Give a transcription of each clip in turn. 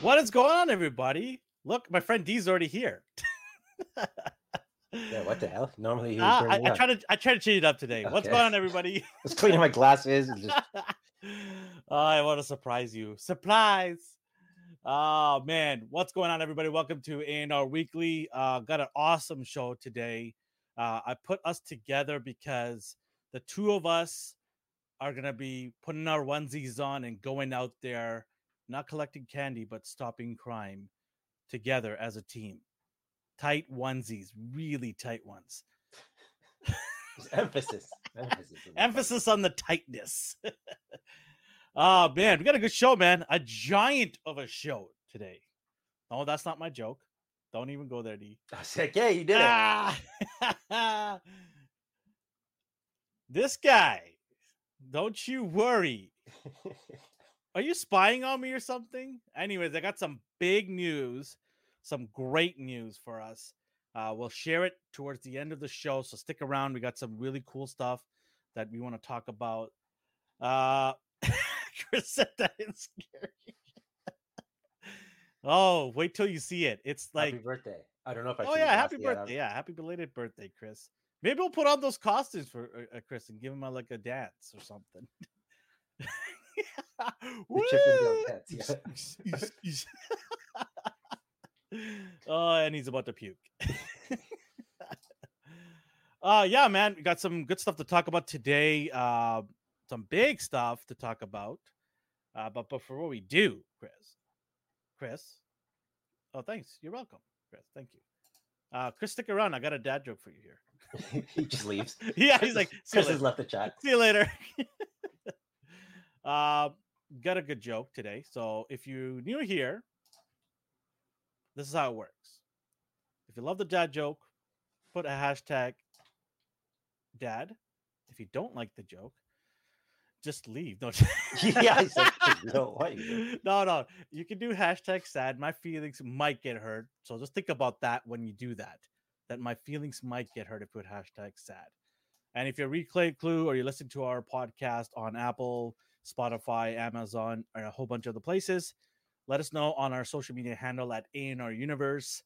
What is going on, everybody? Look, my friend D's already here. Yeah, what the hell? Normally, he Ah, I, I try to I try to change it up today. What's going on, everybody? I was cleaning my glasses and just Oh, I want to surprise you. Surprise! Oh man, what's going on, everybody? Welcome to A&R Weekly. Uh, got an awesome show today. Uh, I put us together because the two of us are gonna be putting our onesies on and going out there, not collecting candy, but stopping crime together as a team. Tight onesies, really tight ones. emphasis. Emphasis. on the emphasis on the tightness. oh man, we got a good show, man. A giant of a show today. No, that's not my joke. Don't even go there, D. part. Was like, yeah, you did it. Ah! this guy, don't you worry. Are you spying on me or something? Anyways, I got some big news, some great news for us. Uh, we'll share it towards the end of the show, so stick around. We got some really cool stuff that we want to talk about. Uh, Chris said that it's scary. oh, wait till you see it. It's like, happy birthday. I don't know if I. oh yeah, happy birthday! Yeah, happy belated birthday, Chris. Maybe we'll put on those costumes for uh, uh, Chris and give him a, like a dance or something. The Chippendale pets, yeah. oh, and he's about to puke. uh yeah, man, we got some good stuff to talk about today. Uh, some big stuff to talk about. Uh, but before we do, Chris, Chris, oh thanks, you're welcome, Chris. Thank you. Uh, Chris, stick around. I got a dad joke for you here. he just leaves. yeah, he's like, Chris has left the chat. See you later. uh, got a good joke today. So if you're new here, this is how it works. If you love the dad joke, put a hashtag dad. If you don't like the joke, just leave. No, yeah, like, no, you doing?" no, no. You can do hashtag sad. My feelings might get hurt. So just think about that when you do that. That my feelings might get hurt if you put hashtag sad. And if you're replay clue or you listen to our podcast on Apple, Spotify, Amazon, and a whole bunch of other places, let us know on our social media handle at ANR Universe.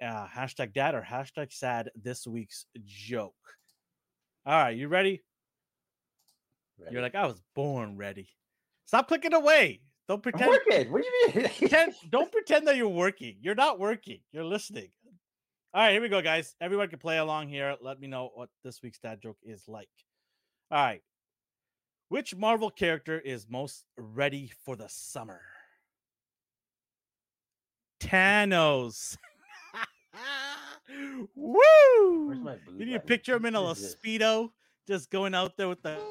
Uh, hashtag dad or hashtag sad this week's joke. All right, you ready? Ready? You're like, I was born ready. Stop clicking away. Don't I'm pretend. working. What do you mean? pretend don't pretend that you're working. You're not working. You're listening. All right, here we go, guys. Everyone can play along here. Let me know what this week's dad joke is like. All right. Which Marvel character is most ready for the summer? Thanos. Woo! Where's my blue Did you button? picture him in a What is this? speedo, just going out there with the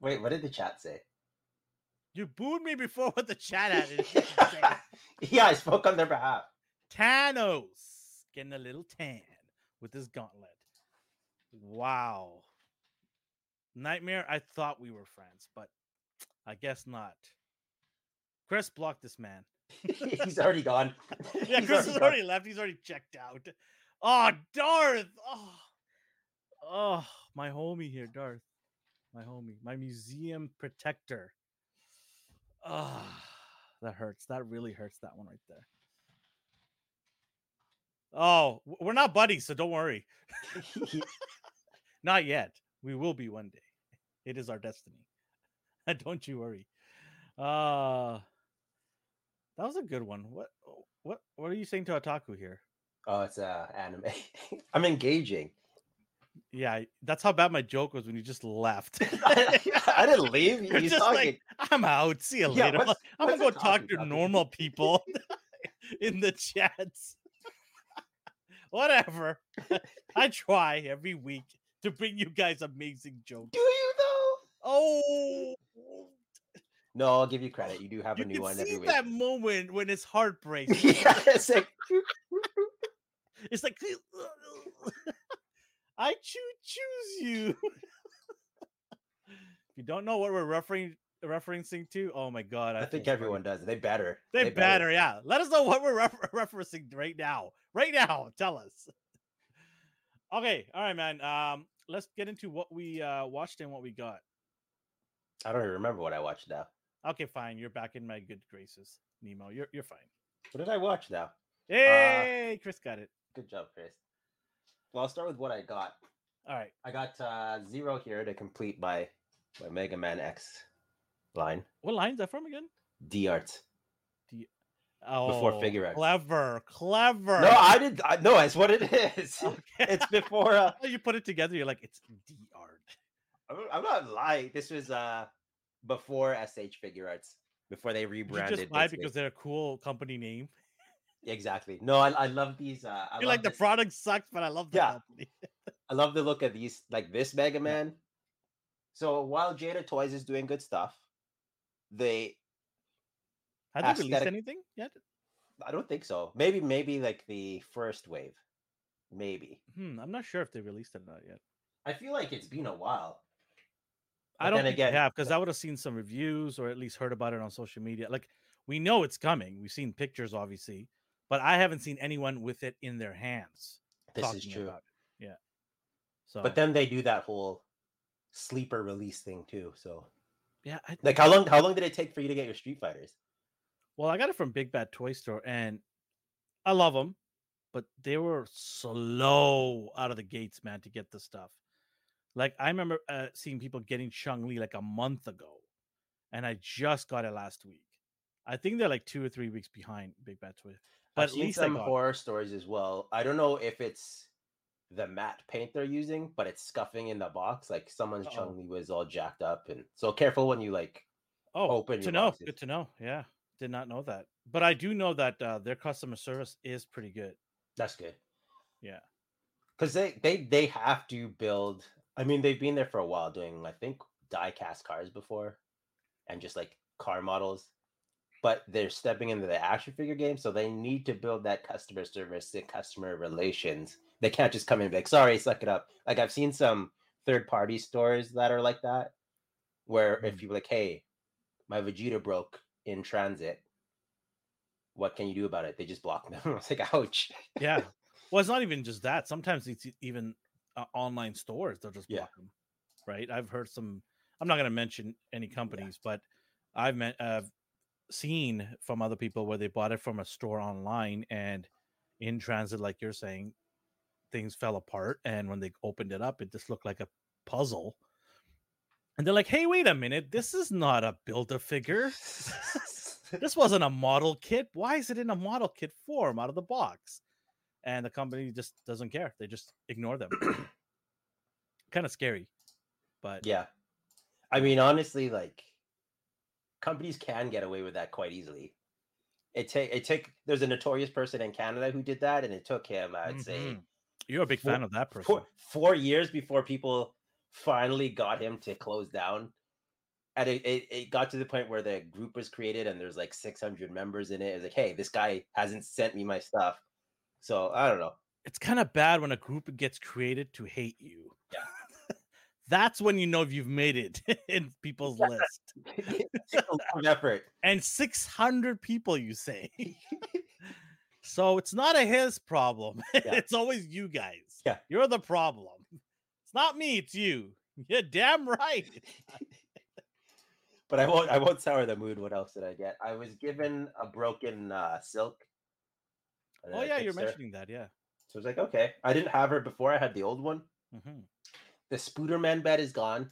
Wait, what did the chat say? You booed me before with the chat at it. yeah, I spoke on their behalf. Thanos getting a little tan with his gauntlet. Wow. Nightmare, I thought we were friends, but I guess not. Chris blocked this man. he's already gone. Yeah, He's Chris has gone. already left. He's already checked out. Oh, Darth. Oh, oh, my homie here, Darth. My homie, my museum protector. Oh, that hurts. That really hurts. That one right there. Oh, we're not buddies, so don't worry. Not yet. We will be one day. It is our destiny. Don't you worry. Uh that was a good one. What what what are you saying to Otaku here? oh, it's uh, anime. I'm engaging. Yeah, that's how bad my joke was when you just left. I didn't leave. You're He's just talking. like, I'm out. See you Yeah, later. what's- I'm gonna go talk to normal people in the chats. Whatever. I try every week to bring you guys amazing jokes. Do you though? Oh, oh. No, I'll give you credit. You do have you a new one see every week. that moment when it's heartbreak. yeah, it's like It's like I choose choose you. if you don't know what we're referring referencing to, oh my god, I feel think everyone does. They better. They, better, yeah. Let us know what we're refer- referencing right now. Right now, tell us. Okay, all right, man. Um, let's get into what we uh watched and what we got. I don't even remember what I watched now. Okay, fine. You're back in my good graces, Nemo. You're you're fine. What did I watch now? Hey, Chris got it. Good job, Chris. Well, I'll start with what I got. All right. I got uh, zero here to complete my my Mega Man X line. What line's that from again? D Art. Oh, Figure X. Clever, clever. No, I did. I, no, it's what it is. Okay. it's before. Uh, you put it together. You're like, it's D art. I'm, I'm not lying. This was uh before SH Figuarts. Before they You rebranded. just buy because they're a cool company name. exactly. No, I, I love these. Uh, I You're love like the product sucks, but I love the Yeah. company. I love the look of these, like this Mega Man. So while Jada Toys is doing good stuff, they Have they released anything yet? I don't think so. Maybe maybe like the first wave. Maybe. Hmm, I'm not sure if they released it or not yet. I feel like it's been a while. I don't think again- they have because I would have seen some reviews or at least heard about it on social media. Like we know it's coming. We've seen pictures, obviously, but I haven't seen anyone with it in their hands. This is true. Yeah. So, But then they do that whole sleeper release thing too. So yeah, I, like how long how long did it take for you to get your Street Fighters? Well, I got it from Big Bad Toy Store, and I love them, but they were slow out of the gates, man, to get the stuff. Like I remember uh, seeing people getting Chun-Li like a month ago, and I just got it last week. I think they're like two or three weeks behind Big Bad Toy. But I've at seen least some it. horror stories as well. I don't know if it's the matte paint they're using, but it's scuffing in the box. Like someone's. Chun-Li was all jacked up, and so careful when you like. Oh, open to your know. boxes. Good to know. Yeah, did not know that, but I do know that uh, their customer service is pretty good. That's good. Yeah. because they they they have to build. I mean, they've been there for a while doing I think die cast cars before, and just like car models. But they're stepping into the action figure game, so they need to build that customer service and customer relations. They can't just come in and be like, "Sorry, suck it up." Like I've seen some third party stores that are like that, where if Mm. you're like, "Hey, my Vegeta broke in transit," what can you do about it? They just block them. I was like, "Ouch." Yeah. well, it's not even just that. Sometimes it's even uh, online stores. They'll just Yeah. block them. Right. I've heard some. I'm not going to mention any companies, but I've met, uh, seen from other people where they bought it from a store online and in transit, like you're saying, things fell apart. And when they opened it up, it just looked like a puzzle. And they're like, "Hey, wait a minute! This is not a build a figure. this wasn't a model kit. Why is it in a model kit form out of the box?" And the company just doesn't care. They just ignore them. kind of scary, but Yeah. I mean, honestly, like companies can get away with that quite easily. It take it take there's a notorious person in Canada who did that, and it took him, I'd say, Mhm. You're a big four- fan of that person. four, four years before people finally got him to close down. And it, it, it got to the point where the group was created and there's like 600 members in it. It's like, hey, this guy hasn't sent me my stuff. So I don't know. It's kind of bad when a group gets created to hate you. Yeah. That's when you know if you've made it in people's list. it a lot effort. And 600 people, you say. So it's not a his problem. it's always you guys. Yeah. You're the problem. It's not me, it's you. You're damn right. but I won't. I won't sour the mood. What else did I get? I was given a broken uh, silk. Oh, yeah, you're her. mentioning that. Yeah. So I was like, okay. I didn't have her before. I had the old one. hmm The Spooderman bed is gone.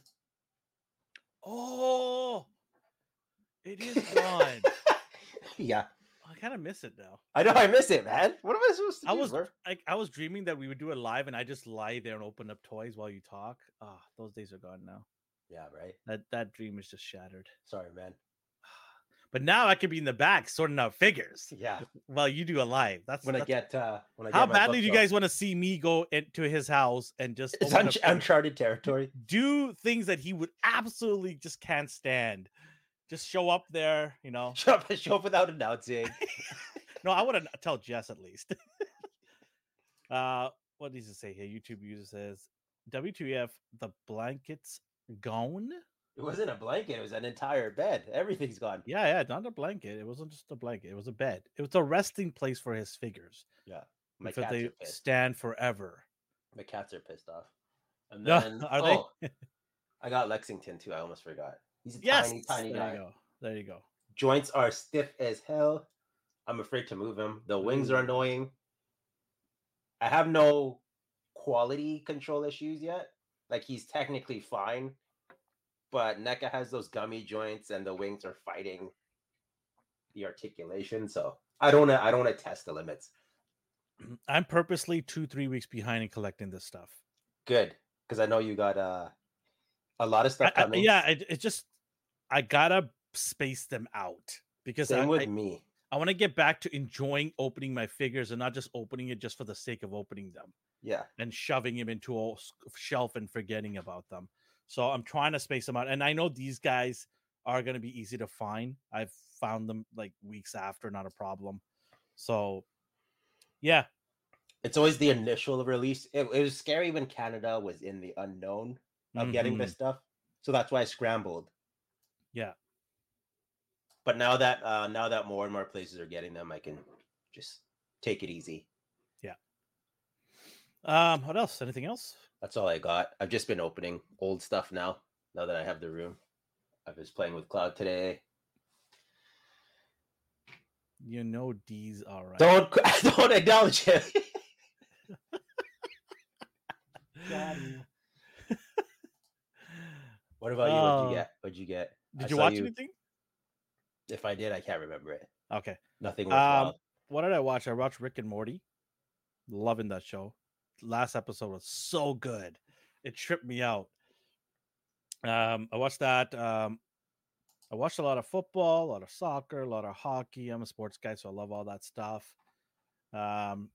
Oh, it is gone. yeah, kind of miss it now. I know. I miss it, man. What am I supposed to I do? was Murph? like, I was dreaming that we would do it live, and I just lie there and open up toys while you talk. Ah, those days are gone now. Yeah, right. That that dream is just shattered. Sorry, man. But now I could be in the back sorting out figures Yeah. while you do a live. That's, When I get uh when I how badly do you guys want to see me go into his house and just It's un- uncharted territory. do things that he would absolutely just can't stand? Just show up there, you know. Show up, show up without announcing. No, I want to tell Jess at least. uh, what does it say here? YouTube user says, "WTF? The blankets gone? It wasn't a blanket. It was an entire bed. Everything's gone. Yeah, yeah, not a blanket. It wasn't just a blanket. It was a bed. It was a resting place for his figures My because cats they are stand forever. My cats are pissed off. And No, then are they? oh, I got Lexington too. I almost forgot. He's a Yes, tiny, tiny there guy. you go. There you go. Joints are stiff as hell. I'm afraid to move him. The wings are annoying. I have no quality control issues yet. Like he's technically fine, but NECA has those gummy joints and the wings are fighting the articulation. So I don't wanna I don't want to test the limits. I'm purposely two, three weeks behind in collecting this stuff. Good. Because I know you got uh a lot of I- stuff I- coming. yeah, it, it just I gotta space them out because I, Same with I, me. I want to get back to enjoying opening my figures and not just opening it just for the sake of opening them Yeah. and shoving them into a shelf and forgetting about them. So I'm trying to space them out, and I know these guys are going to be easy to find. I've found them like weeks after, not a problem. So, yeah, It's always the initial release. It, it was scary when Canada was in the unknown of getting Mhm. this stuff. So that's why I scrambled. Yeah. But now that uh now that more and more places are getting them, I can just take it easy. Yeah. Um, what else? Anything else? That's all I got. I've just been opening old stuff now. Now that I have the room, I was playing with Cloud today. You know, D's all right. Don't don't acknowledge him. what about you? What'd Oh. you get? What'd you get? Did I you watch you- anything? If I did, I can't remember it. Okay. Nothing Um, what did I watch? I watched Rick and Morty. Loving that show. Last episode was so good. It tripped me out. Um, I watched that. Um, I watched a lot of football, a lot of soccer, a lot of hockey. I'm a sports guy, so I love all that stuff. Um,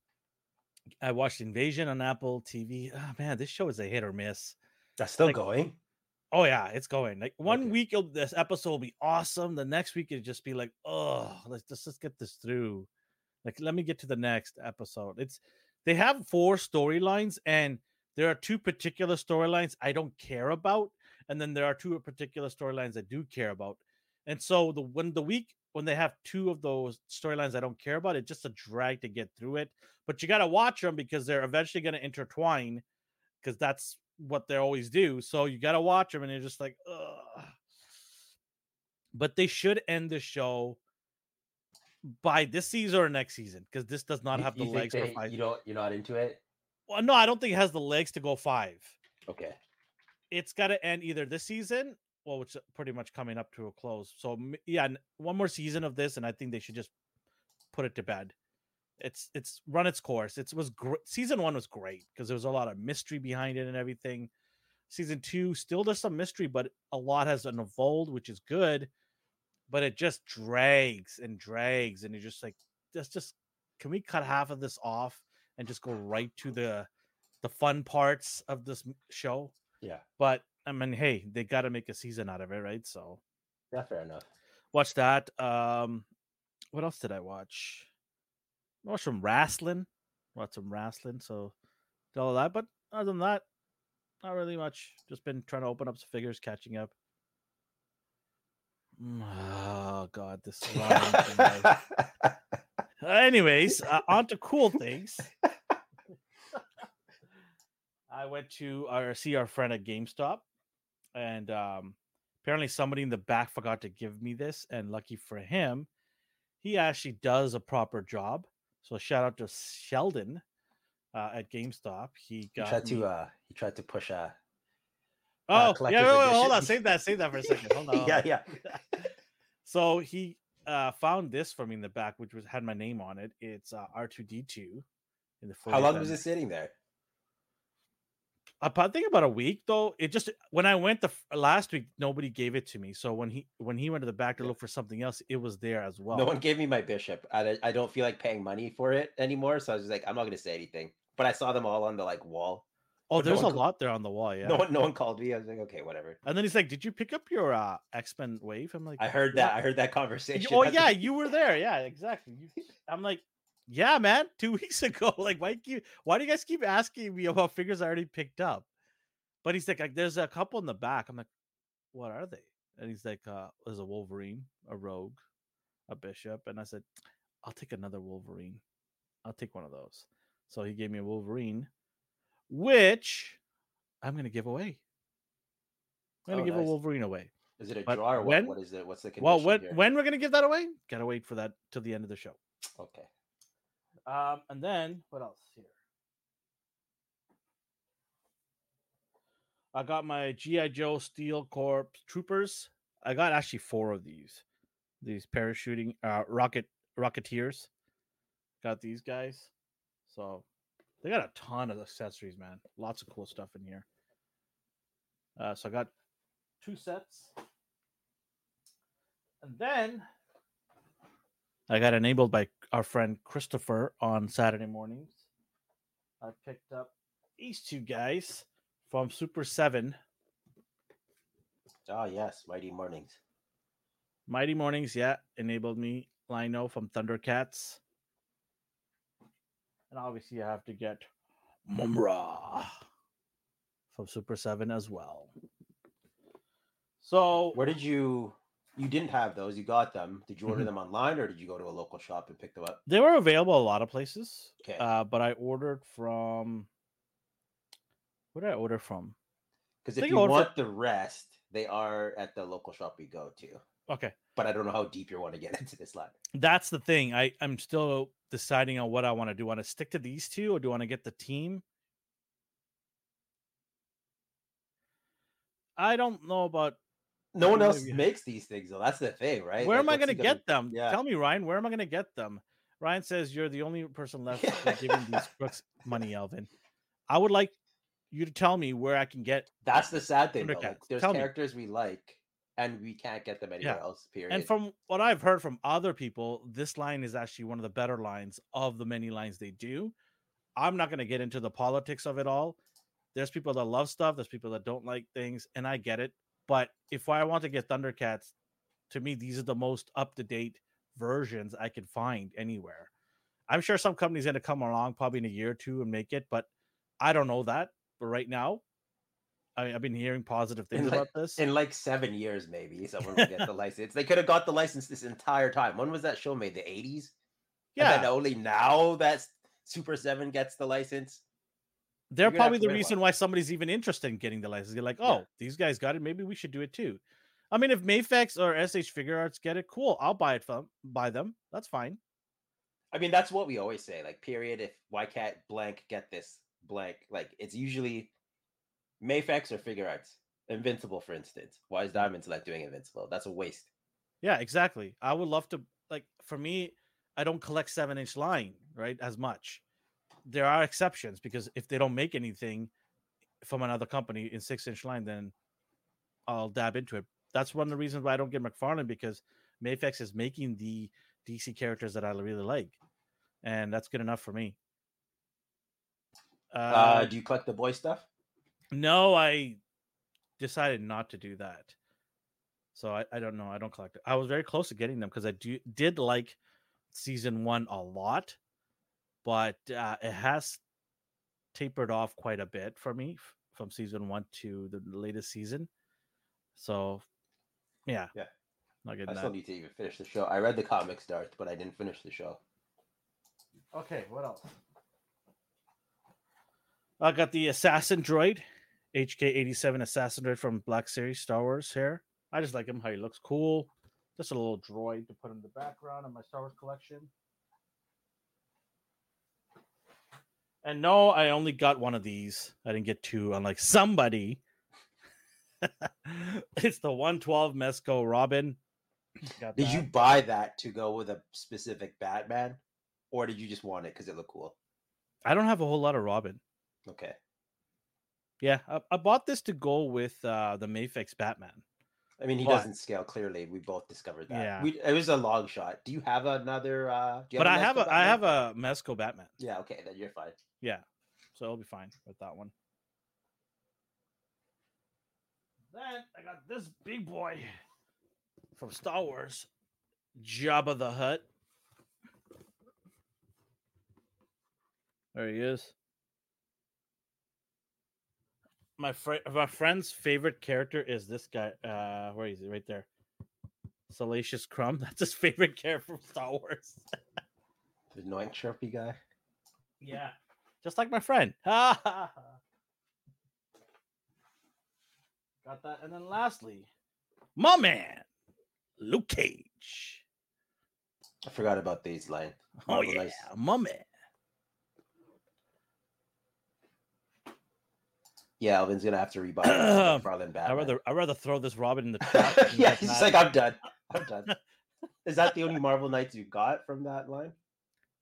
I watched Invasion on Apple TV. Oh, man, this show is a hit or miss. That's still like- going. Oh yeah, it's going. Like one Okay. week this episode will be awesome. The next week it'll just be like, oh, let's just let's get this through. Like, let me get to the next episode. It's they have four storylines, and there are two particular storylines I don't care about, and then there are two particular storylines I do care about. And so the when the week when they have two of those storylines I don't care about, it's just a drag to get through it. But you got to watch them because they're eventually going to intertwine, because that's what they always do. So you got to watch them, and you're just like, Ugh. But they should end the show by this season or next season because this does not You- have the legs for five. You don't. You're not into it. Well, no, I don't think it has the legs to go five. Okay. It's got to end either this season, well, which is pretty much coming up to a close. So yeah, one more season of this, and I think they should just put it to bed. It's it's run its course. It was gr- season one was great because there was a lot of mystery behind it and everything. Season two still there's some mystery, but a lot has unfolded, which is good. But it just drags and drags, and you're just like, let's just can we cut half of this off and just go right to the the fun parts of this show? Yeah. But I mean, hey, they got to make a season out of it, right? So Yeah. Fair enough. watch that. Um, what else did I watch? I watched some wrestling. Watched some wrestling. So did all of that. But other than that, not really much. Just been trying to open up some figures, catching up. Mm, Oh God, this is guys. Anyways, uh, on to cool things. I went to our see our friend at GameStop, and um, apparently somebody in the back forgot to give me this. And lucky for him, he actually does a proper job. So shout out to Sheldon uh, at GameStop. He he tried me- to. uh He tried to push a. oh yeah, wait, wait, hold on, save that, save that for a second. Hold on, yeah. Yeah. So he uh, found this for me in the back, which was had my name on it. It's uh, R two D two. In the How long was it sitting there? I think about a week though. It just when I went the last week, nobody gave it to me. So when he when he went to the back to look for something else, it was there as well. No one gave me my bishop. I, I don't feel like paying money for it anymore. So I was just like, I'm not gonna say anything. But I saw them all on the like wall. oh, but no there's one a lot there on the wall. Yeah. No one, no one called me. I was like, okay, whatever. and then he's like, "Did you pick up your uh, X Men wave?" I'm like, I heard that. I heard that conversation. Oh yeah, you were there. Yeah, exactly. You, I'm like, yeah, man. Two weeks ago. Like, why keep? Why do you guys keep asking me about figures I already picked up? But he's like, like, there's a couple in the back. I'm like, what are they? And he's like, uh, there's a Wolverine, a Rogue, a Bishop, and I said, I'll take another Wolverine. I'll take one of those. So he gave me a Wolverine, which I'm gonna give away. I'm gonna Oh, give a. Wolverine away. Is it a But draw or when- what? What is it? What's the condition Well, when here? when we're gonna give that away? Gotta wait for that till the end of the show. Okay. Um, and then what else here? I got my GI Joe Steel Corps Troopers. I got actually four of these. These parachuting uh rocket rocketeers. Got these guys. So they got a ton of accessories, man. Lots of cool stuff in here. Uh, so I got two sets. And then I got enabled by our friend Christopher on Saturday mornings. I picked up these two guys from Super 7. Oh yes, Mighty Mornings. Mighty Mornings, yeah, enabled me. Lion-O from Thundercats. And obviously, I have to get Mumm-Ra from Super 7 as well. So, Where did you? You didn't have those. You got them. Did you order Mhm. them online or did you go to a local shop and pick them up? they were available a lot of places. Okay. Uh, but I ordered from. Where did I order from? Because if you want the rest, they are at the local shop we go to. Okay. But I don't know how deep you want to get into this line. That's the thing. I, I'm still deciding on what I want to do. Want to stick to these two or do I want to get the team? I don't know about No one else makes these things though. That's the thing, right? where Like, am I going to get them? yeah. Tell me, Ryan, where am I going to get them? Ryan says you're the only person left giving these crooks money, Elvin. I would like you to tell me where I can get. That's the sad thing. Like, there's Tell me. characters we like and we can't get them anywhere Yeah. else. Period. And from what I've heard from other people, this line is actually one of the better lines of the many lines they do. I'm not going to get into the politics of it all. There's people that love stuff, there's people that don't like things, and I get it. But if I want to get Thundercats, to me, these are the most up to date versions I could find anywhere. I'm sure some company's going to come along probably in a year or two and make it, but I don't know that. But right now, I, I've been hearing positive things like- about this. in like seven years, maybe someone will get the license. They could have got the license this entire time. When was that show made? The 80s? yeah, And only now that Super 7 gets the license. They're You're gonna have probably the reason why somebody's even interested in getting the license. They're like, Yeah. oh, these guys got it. Maybe we should do it too. I mean, if Mafex or SH Figuarts get it, cool. I'll buy it from buy them. That's fine. I mean, that's what we always say. Like, period. If why can't blank get this blank? Like, it's usually Mafex or Figuarts. Invincible, for instance. Why is Diamond Select doing Invincible? That's a waste. Yeah, exactly. I would love to like for me, I don't collect seven inch line, right? As much. There are exceptions because if they don't make anything from another company in six inch line, then I'll dab into it. That's one of the reasons why I don't get McFarlane because Mafex is making the DC characters that I really like, and that's good enough for me. Uh, Uh, do you collect the boy stuff? no, I decided not to do that. So I, I don't know. I don't collect it. I was very close to getting them because I do did like season one a lot, but uh, it has tapered off quite a bit for me f- from season one to the latest season. So yeah, Yeah. not good. I still that. need to even finish the show. I read the comics, Darth, but I didn't finish the show. Okay, what else? I got the assassin droid, HK87 assassin droid from Black Series Star Wars here. I just like him how he looks cool. Just a little droid to put in the background of my Star Wars collection. And no, I only got one of these. I didn't get two, unlike somebody. it's the 112 Mezco Robin. Got Did you buy that to go with a specific Batman, or did you just want it because it looked cool? I don't have a whole lot of Robin. Okay. Yeah, I, I bought this to go with uh, the Mafex Batman. I mean, he But- doesn't scale clearly. We both discovered that. Yeah. We, it was a long shot. Do you have another? uh you But I have a I Batman? have a Mezco Batman. Yeah. Okay, then you're fine. Yeah, so I'll be fine with that one. Then I got this big boy from Star Wars, Jabba the Hutt. There he is. My friend, my friend's favorite character is this guy. Uh, where is he? Right there. Salacious Crumb. That's his favorite character from Star Wars. The annoying chirpy guy. Yeah, just like my friend. Got that. And then lastly, My man, Luke Cage. I forgot about these line. Oh yeah, Knights. my man. Yeah, Elvin's gonna have to rebuy. Farland I Batman. rather I rather throw this Robin in the trap. than yeah, he's like, I'm done. I'm done. Is that the only Marvel Knights you got from that line?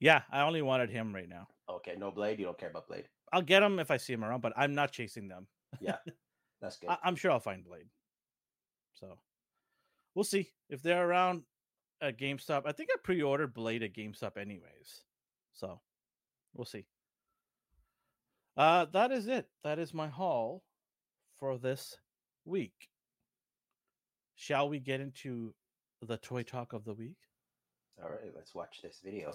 yeah, I only wanted him right now. Okay, no Blade. You don't care about Blade. I'll get them if I see them around, but I'm not chasing them. Yeah, that's good. I, I'm sure I'll find Blade. So we'll see if they're around at GameStop. I think I pre-ordered Blade at GameStop anyways. So we'll see. Uh that is it. That is my haul for this week. Shall we get into the toy talk of the week? All right, let's watch this video.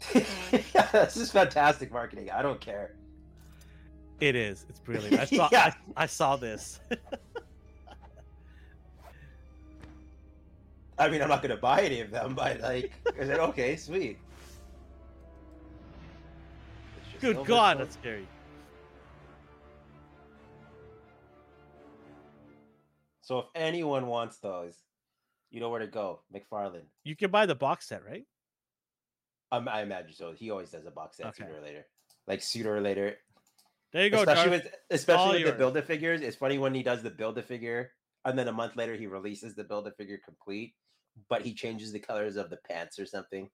this is fantastic marketing. I don't care. It is. It's brilliant. I saw Yeah. I, I saw this. I mean, I'm not gonna buy any of them, but like, I said, okay, sweet. Good Silver God, that's scary. So if anyone wants those, you know where to go. McFarlane. You can buy the box set, right? Um, I imagine so. He always does a box set Okay. sooner or later. Like sooner or later. There you go, especially Darth. with especially all with yours. the build a figures. It's funny when he does the build a figure and then a month later he releases the build a figure complete, but he changes the colors of the pants or something.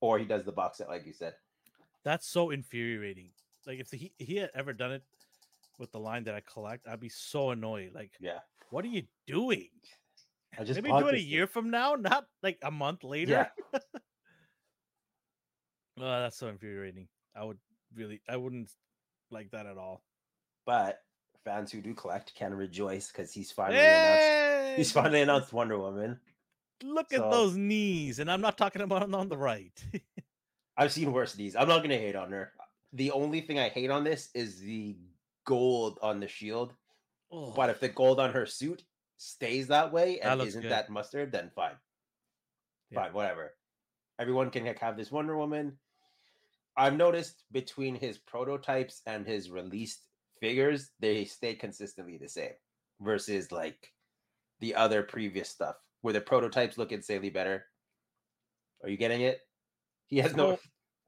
Or he does the box set like you said. That's so infuriating. Like if he he had ever done it with the line that I collect, I'd be so annoyed. Like, Yeah. what are you doing? I just Maybe do it a this thing. year from now, not like a month later. Yeah. Oh, that's so infuriating. I would really, I wouldn't like that at all. But fans who do collect can rejoice because he's finally announced he's finally announced Wonder Woman. look at those knees, and I'm not talking about them on the right. I've seen worse knees. I'm not gonna hate on her. The only thing I hate on this is the gold on the shield. Oh, But if the gold on her suit stays that way and looks isn't good. that mustard, then fine. Yeah. Fine, whatever. Everyone can have this Wonder Woman. I've noticed between his prototypes and his released figures, they stay consistently the same versus like the other previous stuff where the prototypes look insanely better. Are you getting it? He has no. So-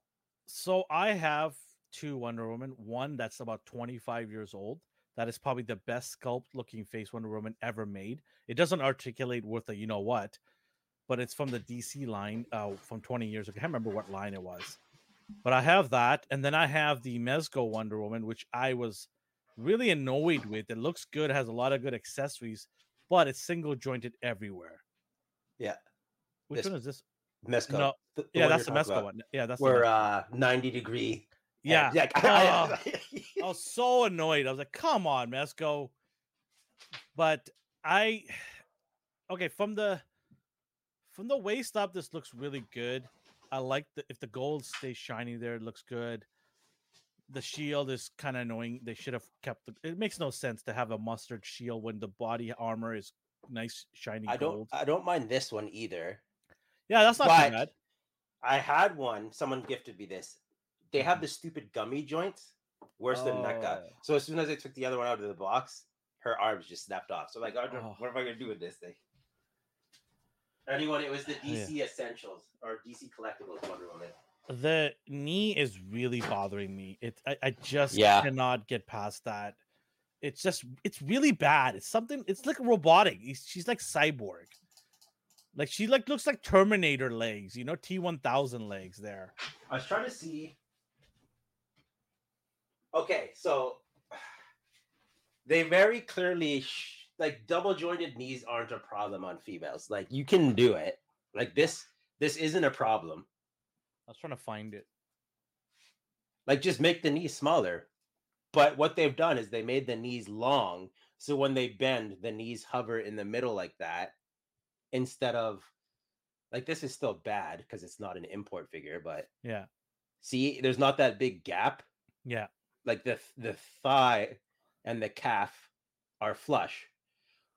so I have two Wonder Woman. One that's about 25 years old. That is probably the best sculpt looking face Wonder Woman ever made. It doesn't articulate worth a you know what, but it's from the DC line uh, from 20 years ago. I can't remember what line it was. But I have that, and then I have the Mezco Wonder Woman, which I was really annoyed with. It looks good, has a lot of good accessories, but it's single jointed everywhere. Yeah. Which This- one is this? Mezco. No, the- the Yeah, that's the Mezco about, one. Yeah, that's Where uh 90 degree. yeah. Yeah. Oh. I- was so annoyed. I was like, "Come on, Mezco!" But I, okay, from the from the waist up, this looks really good. I like the if the gold stays shiny there, it looks good. The shield is kind of annoying. They should have kept the. It makes no sense to have a mustard shield when the body armor is nice shiny I don't. I don't mind this one either. yeah, that's not but- bad. I had one. Someone gifted me this. They have mm-hmm. the stupid gummy joints, worse than that guy. Oh. So as soon as I took the other one out of the box, her arms just snapped off. So I'm like, I Oh. what am I gonna do with this thing? Anyone, it was the Yeah. DC Essentials or DC Collectibles Wonder Woman. The knee is really bothering me. It I, I just Yeah. cannot get past that. It's just it's really bad. It's something it's like robotic. He's- She's like cyborg. Like she like looks like Terminator legs, you know, T1000 legs there. I was trying to see. Okay, so they very clearly sh- like double jointed knees aren't a problem on females. Like you can do it. Like this, this isn't a problem. I was trying to find it. Like just make the knees smaller. But what they've done is they made the knees long, so when they bend, the knees hover in the middle like that, instead of like this is still bad because it's not an import figure. But Yeah. see, there's not that big gap. Yeah. Like the the thigh and the calf are flush.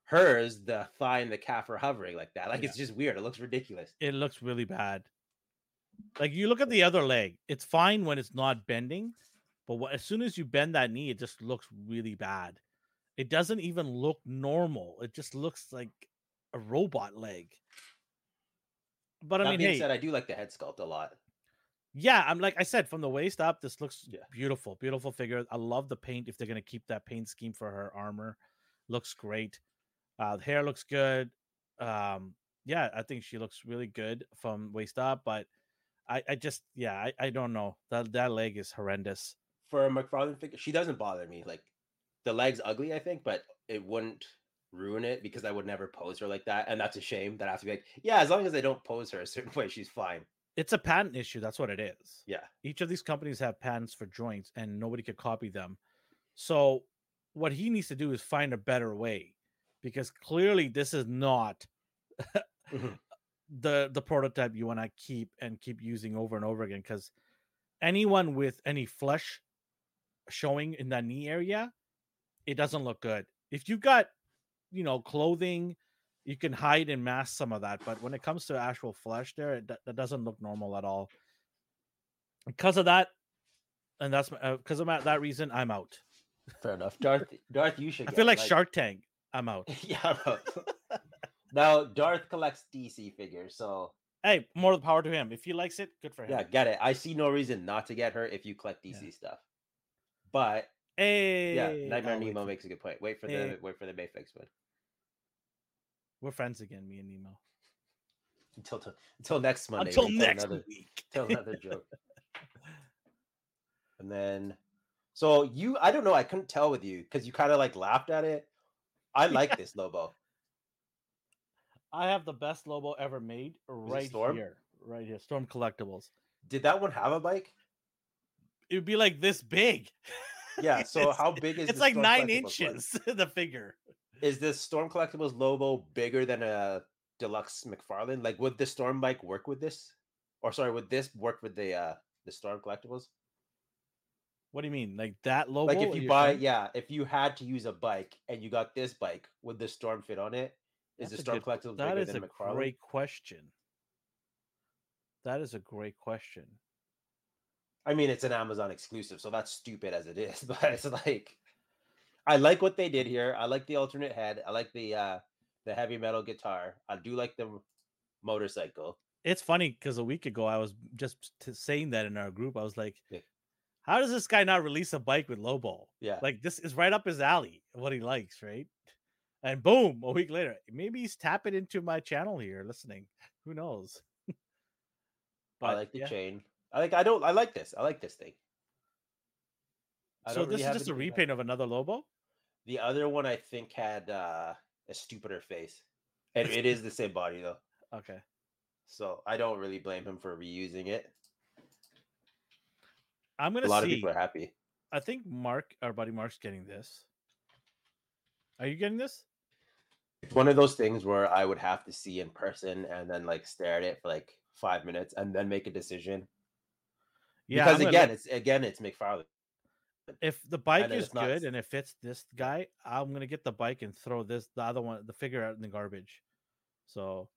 Hers, the thigh and the calf are hovering like that. Like Yeah. it's just weird. It looks ridiculous. It looks really bad. Like you look at the other leg, it's fine when it's not bending, But what, as soon as you bend that knee, it just looks really bad. It doesn't even look normal. It just looks like a robot leg. But I that mean, being hey, said, I do like the head sculpt a lot. Yeah, I'm like I said, from the waist up, this looks Yeah. beautiful, beautiful figure. I love the paint. If they're gonna keep that paint scheme for her armor, looks great. Uh, the hair looks good. Um, yeah, I think she looks really good from waist up. But I, I just, yeah, I, I don't know. That that leg is horrendous. For a McFarlane figure, she doesn't bother me. Like the leg's ugly, I think, but it wouldn't ruin it because I would never pose her like that. And that's a shame that I have to be like, yeah, as long as they don't pose her a certain way, she's fine. It's a patent issue. That's what it is. Yeah. Each of these companies have patents for joints, and nobody could copy them. So, what he needs to do is find a better way, because clearly this is not Mhm. the the prototype you want to keep and keep using over and over again. Because anyone with any flesh showing in that knee area, it doesn't look good. If you've got, you know, clothing, you can hide and mask some of that. But when it comes to actual flesh, there, it, that doesn't look normal at all. Because of that, and that's because of that, that reason, I'm out. Fair enough. Darth, Darth, you should. I feel like Shark Tank. I'm out. yeah. bro. now Darth collects DC figures, so Hey, more power to him. If he likes it, good for him. yeah, get it. I see no reason not to get her if you collect DC Yeah. stuff. But Hey, yeah, Nightmare Nemo makes a good point. Wait for Eh. the wait for the Mafex one We're friends again, me and Nemo. until t- until next Monday. Until next another, week. tell another joke. And then, so you, I don't know, I couldn't tell with you because you kind of like laughed at it. I like this Lobo. I have the best Lobo ever made right here. Right here. Storm Collectibles. Did that one have a bike? It would be like this big. Yeah. So how big is It's like nine inches, the figure. Is this Storm Collectibles Lobo bigger than a deluxe McFarlane? Like, would the Storm bike work with this? Or sorry, would this work with the uh the Storm Collectibles? What do you mean? Like that Lobo? Like, if you buy, saying- yeah, if you had to use a bike and you got this bike, would the Storm fit on it? Is That's the Storm good- Collectibles That bigger is a than McFarlane? great question. That is a great question. I mean, it's an Amazon exclusive, so that's stupid as it is. But it's like, I like what they did here. I like the alternate head. I like the uh the heavy metal guitar. I do like the motorcycle. It's funny because a week ago I was just t- saying that in our group. I was like, Yeah. "How does this guy not release a bike with Lobo? Yeah, Like this is right up his alley. What he likes, right?" And boom, a week later, maybe he's tapping into my channel here, listening. Who knows? I like the yeah. chain. I like. I don't. I like this. I like this thing. I So this really is just a repaint of another Lobo. The other one I think had uh, a stupider face, and it is the same body though. Okay. So I don't really blame him for reusing it. I'm gonna see. A lot see. of people are happy. I think Mark, our buddy Mark's getting this. Are you getting this? It's one of those things where I would have to see in person and then like stare at it for like five minutes and then make a decision. Yeah. because I'm gonna again, it's again, it's McFarlane. If the bike is it's not good and it fits this guy, I'm gonna get the bike and throw this the other one, the figure out in the garbage. So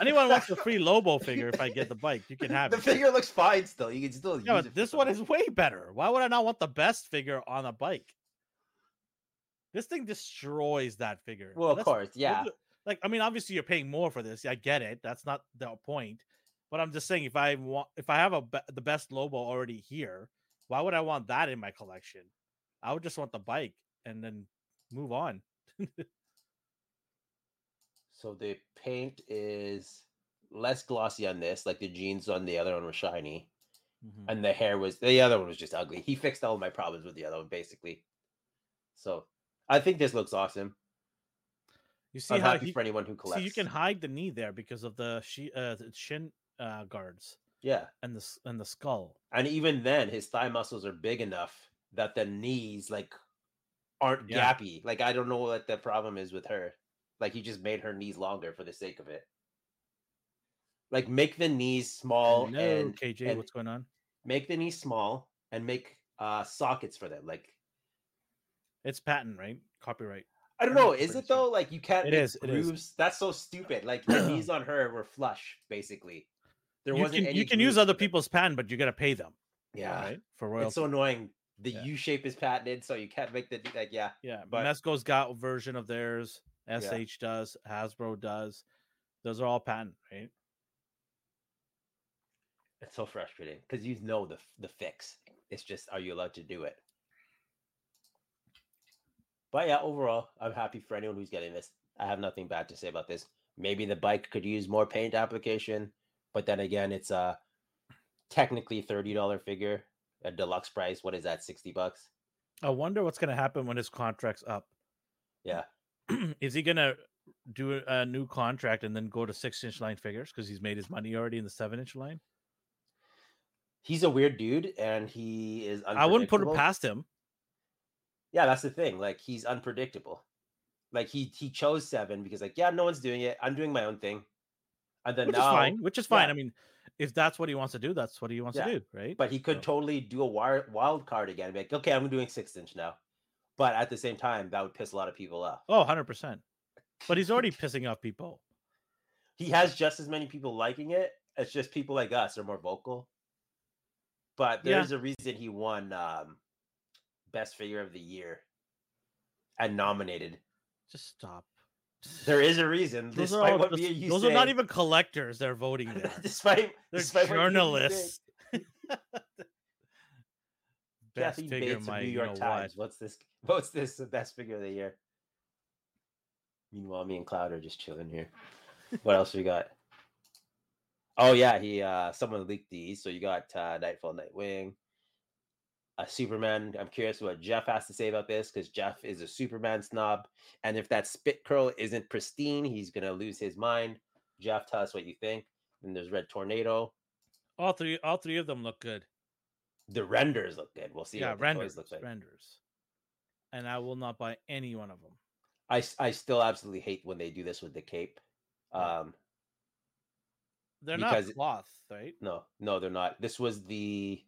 anyone wants the free Lobo figure, if I get the bike, you can have the it. figure looks fine still. You can still Yeah, use but it. this one is way better. Why would I not want the best figure on a bike? This thing destroys that figure. well, of course, yeah. Like, I mean, obviously you're paying more for this. I get it. That's not the point. But I'm just saying, if I want, if I have a the best Lobo already here, why would I want that in my collection? I would just want the bike and then move on. So the paint is less glossy on this, like the jeans on the other one were shiny, Mhm. and the hair was the other one was just ugly. He fixed all my problems with the other one basically. So I think this looks awesome. You see I'm how happy he, for anyone who collects. you can hide the knee there because of the she, uh, the shin uh, guards yeah, and the and the skull. and even then, his thigh muscles are big enough that the knees like aren't Yeah. gappy. Like I don't know what the problem is with her. Like he just made her knees longer for the sake of it. Like make the knees small Hello, and KJ, and what's going on? make the knees small and make uh sockets for them. Like It's patent, right? Copyright. I don't know, is it though? Like you can't It is, it is. That's so stupid. Like the knees on her were flush, basically. There you wasn't can you can use other people's patent, but you gotta pay them. Yeah. right for royalty. It's so annoying The Yeah. U shape is patented, so you can't make the like. Yeah, Yeah, But- Mezco's got a version of theirs. SH does. Hasbro does. Those are all patent, right? it's so frustrating because you know the the fix. It's just, are you allowed to do it? But yeah, overall, I'm happy for anyone who's getting this. I have nothing bad to say about this. Maybe the bike could use more paint application, but then again, it's a technically thirty dollar figure, a deluxe price. What is that? Sixty bucks? I wonder what's going to happen when his contract's up. Yeah. Is he going to do a new contract and then go to six inch line figures because he's made his money already in the seven inch line? He's a weird dude, and he is. I wouldn't put it past him. Yeah, that's the thing. Like he's unpredictable. Like he he chose seven because like yeah, no one's doing it. I'm doing my own thing, and then Which now, is fine. Which is fine. yeah. I mean, if that's what he wants to do, that's what he wants Yeah, to do, right? but he could So- totally do a wire, wild card again. Be like, okay, I'm doing six inch now, but at the same time, that would piss a lot of people off. Oh, 100%. But he's already pissing off people. He has just as many people liking it. It's just people like us are more vocal. But Yeah. there's a reason he won um, best figure of the year and nominated. Just stop. There is a reason. Those, are, all what just- you those are not even collectors. They're voting there. despite They're despite what you say. journalists. Best Kathy figure Bates of might, New you York know what? Times. What's this? What's this? The best figure of the year. Meanwhile, me and Cloud are just chilling here. What else we got? Oh yeah, he uh someone leaked these. So you got uh Nightfall Nightwing, a Superman. I'm curious what Jeff has to say about this because Jeff is a Superman snob, and if that spit curl isn't pristine, he's gonna lose his mind. Jeff, tell us what you think. And there's Red Tornado. All three, all three of them look good. The renders look good. We'll see yeah, renders, toys look like. renders. And I will not buy any one of them. I, I still absolutely hate when they do this with the cape. Um, They're not cloth, right? no, no, they're not. This was the.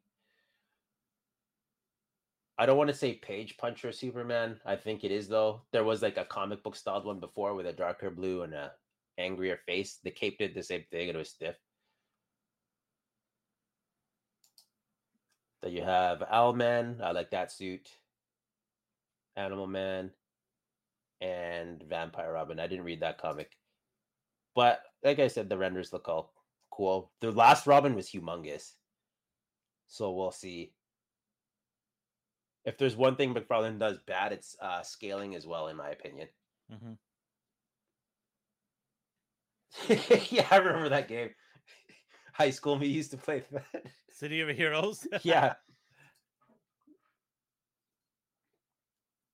I don't want to say page puncher Superman. I think it is though. There was like a comic book styled one before with a darker blue and a angrier face. The cape did the same thing. and It was stiff. Then you have Owlman. I like that suit. Animal Man and Vampire Robin. I didn't read that comic. But like I said, the renders look all cool. The last Robin was humongous. So we'll see. If there's one thing McFarlane does bad, it's uh, scaling as well, in my opinion. hmm yeah, I remember that game. High school me used to play that. City of Heroes. yeah.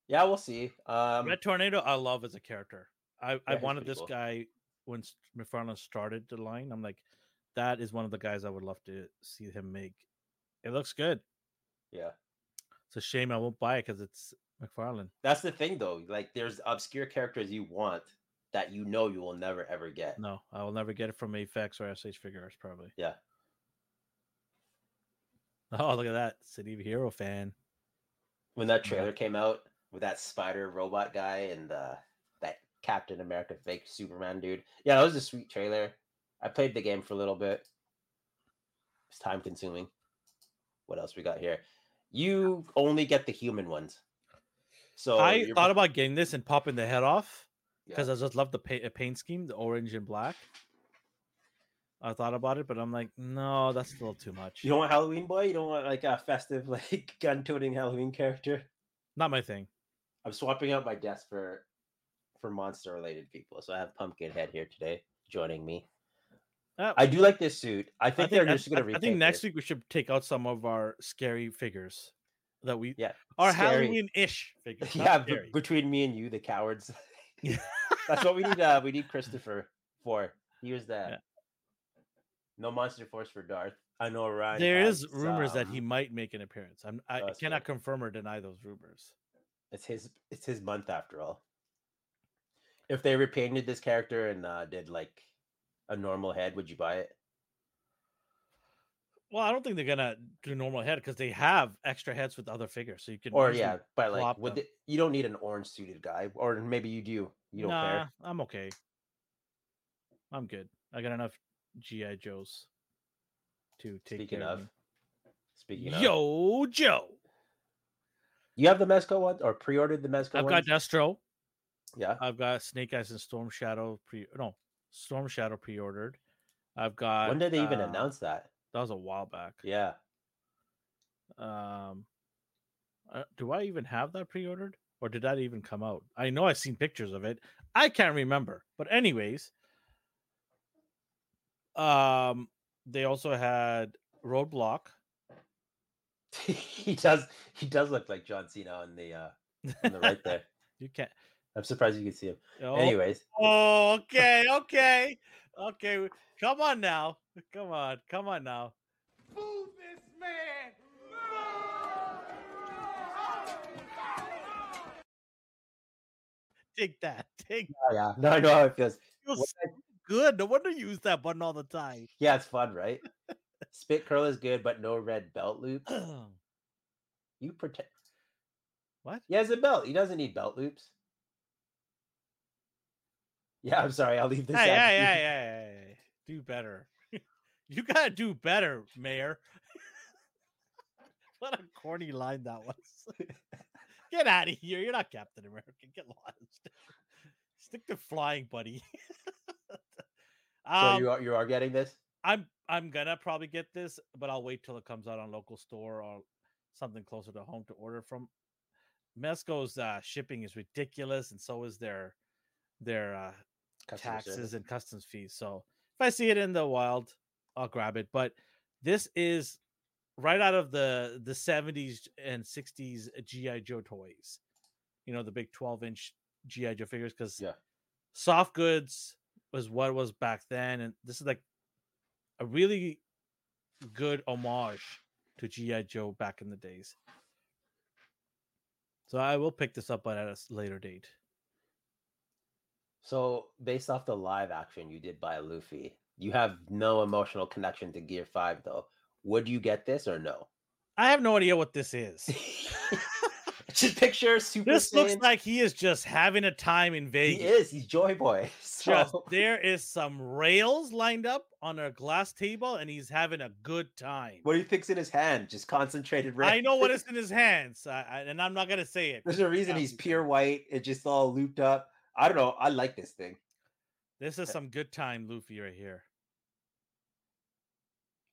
Yeah, we'll see. Um, Red Tornado, I love as a character. I, I Yeah, he's wanted this cool. guy when McFarlane started the line. I'm like, that is one of the guys I would love to see him make. It looks good. yeah. It's a shame I won't buy it because it's McFarlane. That's the thing, though. Like, there's obscure characters you want that you know you will never ever get. No, I will never get it from AFX or SH Figuarts, probably. Yeah. Oh, look at that. City of Hero fan. When that Yeah. trailer came out with that spider robot guy and uh, that Captain America fake Superman dude, yeah, that was a sweet trailer. I played the game for a little bit. It's time consuming. What else we got here? You only get the human ones. So I thought about getting this and popping the head off yeah. because I just love the paint, paint scheme, the orange and black. I thought about it, but I'm like, no, that's a little too much. you don't want Halloween boy. You don't want like a festive like gun-toting Halloween character. Not my thing. I'm swapping out my desk for for monster related people. So I have Pumpkinhead here today joining me. Uh, I do like this suit. I think, they're I- just gonna. I, I think next this. week we should take out some of our scary figures that we Yeah, our. Halloween-ish figures. Yeah, b- between me and you, the cowards. Yeah. That's what we need. Uh, we need Christopher for. Here's that. Yeah. No monster force for Darth. I know Ryan. There has, is rumors that he um, might make an appearance. I'm, I Oh, cannot confirm or deny those rumors. It's his. It's his month after all. If they repainted this character and uh, did like a normal head, would you buy it? Well, I don't think they're gonna do normal head because they have extra heads with other figures, so you can. Or yeah, but like, would the, you don't need an orange suited guy, or maybe you do. You don't nah, care. I'm okay. I'm good. I got enough GI Joes to take Speaking care of, of. speaking of, Yo, Joe. You have the Mezco one or pre-ordered the Mezco I've one? got Destro. yeah. I've got Snake Eyes and Storm Shadow pre no Storm Shadow pre-ordered. I've got. When did they even uh, announce that? That was a while back. Yeah. Um, uh, do I even have that pre-ordered, or did that even come out? I know I've seen pictures of it. I can't remember. But anyways, um, they also had Roadblock. he does he does look like John Cena on the uh on the right there. You can't. I'm surprised you can see him. Oh, Anyways, oh, okay, okay, okay. Come on now. Come on. Come on now. Move this man. Take that. Take oh, yeah. No, I know how it feels. feels What so good. No wonder you use that button all the time. Yeah, it's fun, right? Spit curl is good, but no red belt loops. You protect. what? He has a belt. He doesn't need belt loops. Yeah, I'm sorry. I'll leave this. Hey, out. hey, hey, hey, hey, do better. you gotta do better, Mayor. what a corny line that was. Get out of here. You're not Captain America. Get lost. Stick to flying, buddy. So um, you are you are getting this? I'm I'm gonna probably get this, but I'll wait till it comes out on local store or something closer to home to order from. Mezco's uh, shipping is ridiculous, and so is their their uh, Taxes and customs fees. So if I see it in the wild, I'll grab it. But this is right out of the the 70s and 60s GI Joe toys. You know, the big 12 inch GI Joe figures because Yeah. soft goods was what it was back then, and this is like a really good homage to GI Joe back in the days. So I will pick this up, but at a later date. So based off the live action you did by Luffy, you have no emotional connection to Gear Five though. Would you get this or no? I have no idea what this is. Just picture Super This looks like he is just having a time in Vegas. he is. He's Joy Boy. Just there is some rails lined up on a glass table, and he's having a good time. what do you think's in his hand? Just concentrated red. I know what is in his hands, I, I- and I'm not gonna say it. There's a reason he's pure white. It's just all looped up. I don't know. I like this thing. This is eh some good time, Luffy, right here.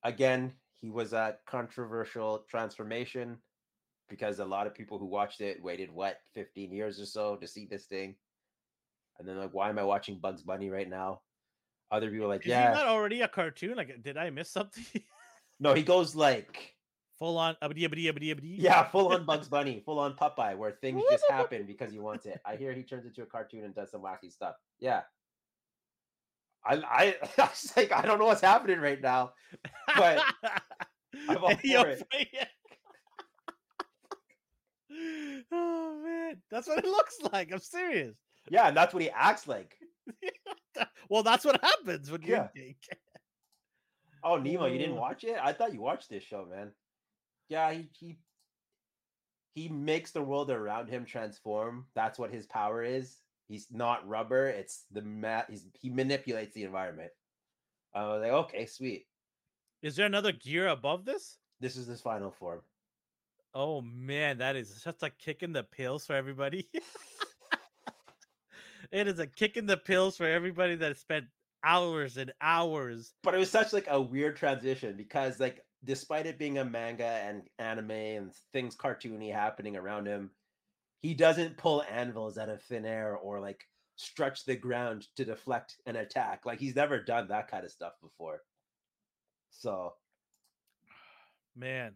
Again, he was a controversial transformation because a lot of people who watched it waited what 15 years or so to see this thing. And then like, why am I watching Bugs Bunny right now? Other people are like, Is yeah, not already a cartoon? Like, did I miss something? no, he goes like, Full on, yeah, full on Bugs Bunny, full on Popeye, where things just happen because he wants it. I hear he turns into a cartoon and does some wacky stuff. Yeah. I, I, I was like, I don't know what's happening right now. but I'm all Yo, for it. Oh man, that's what it looks like. I'm serious. Yeah, and that's what he acts like. well, that's what happens when you Yeah. think. Oh, Nemo, you didn't watch it? I thought you watched this show, man. Yeah, he he he makes the world around him transform. That's what his power is. He's not rubber. It's the mat. He's he manipulates the environment. I was like, okay, sweet. Is there another gear above this? This is his final form. Oh man, that is just a kick in the pills for everybody. it is a kick in the pills for everybody that spent hours and hours. But it was such like a weird transition because like despite it being a manga and anime and things cartoony happening around him, he doesn't pull anvils out of thin air or like stretch the ground to deflect an attack. Like he's never done that kind of stuff before. So Man.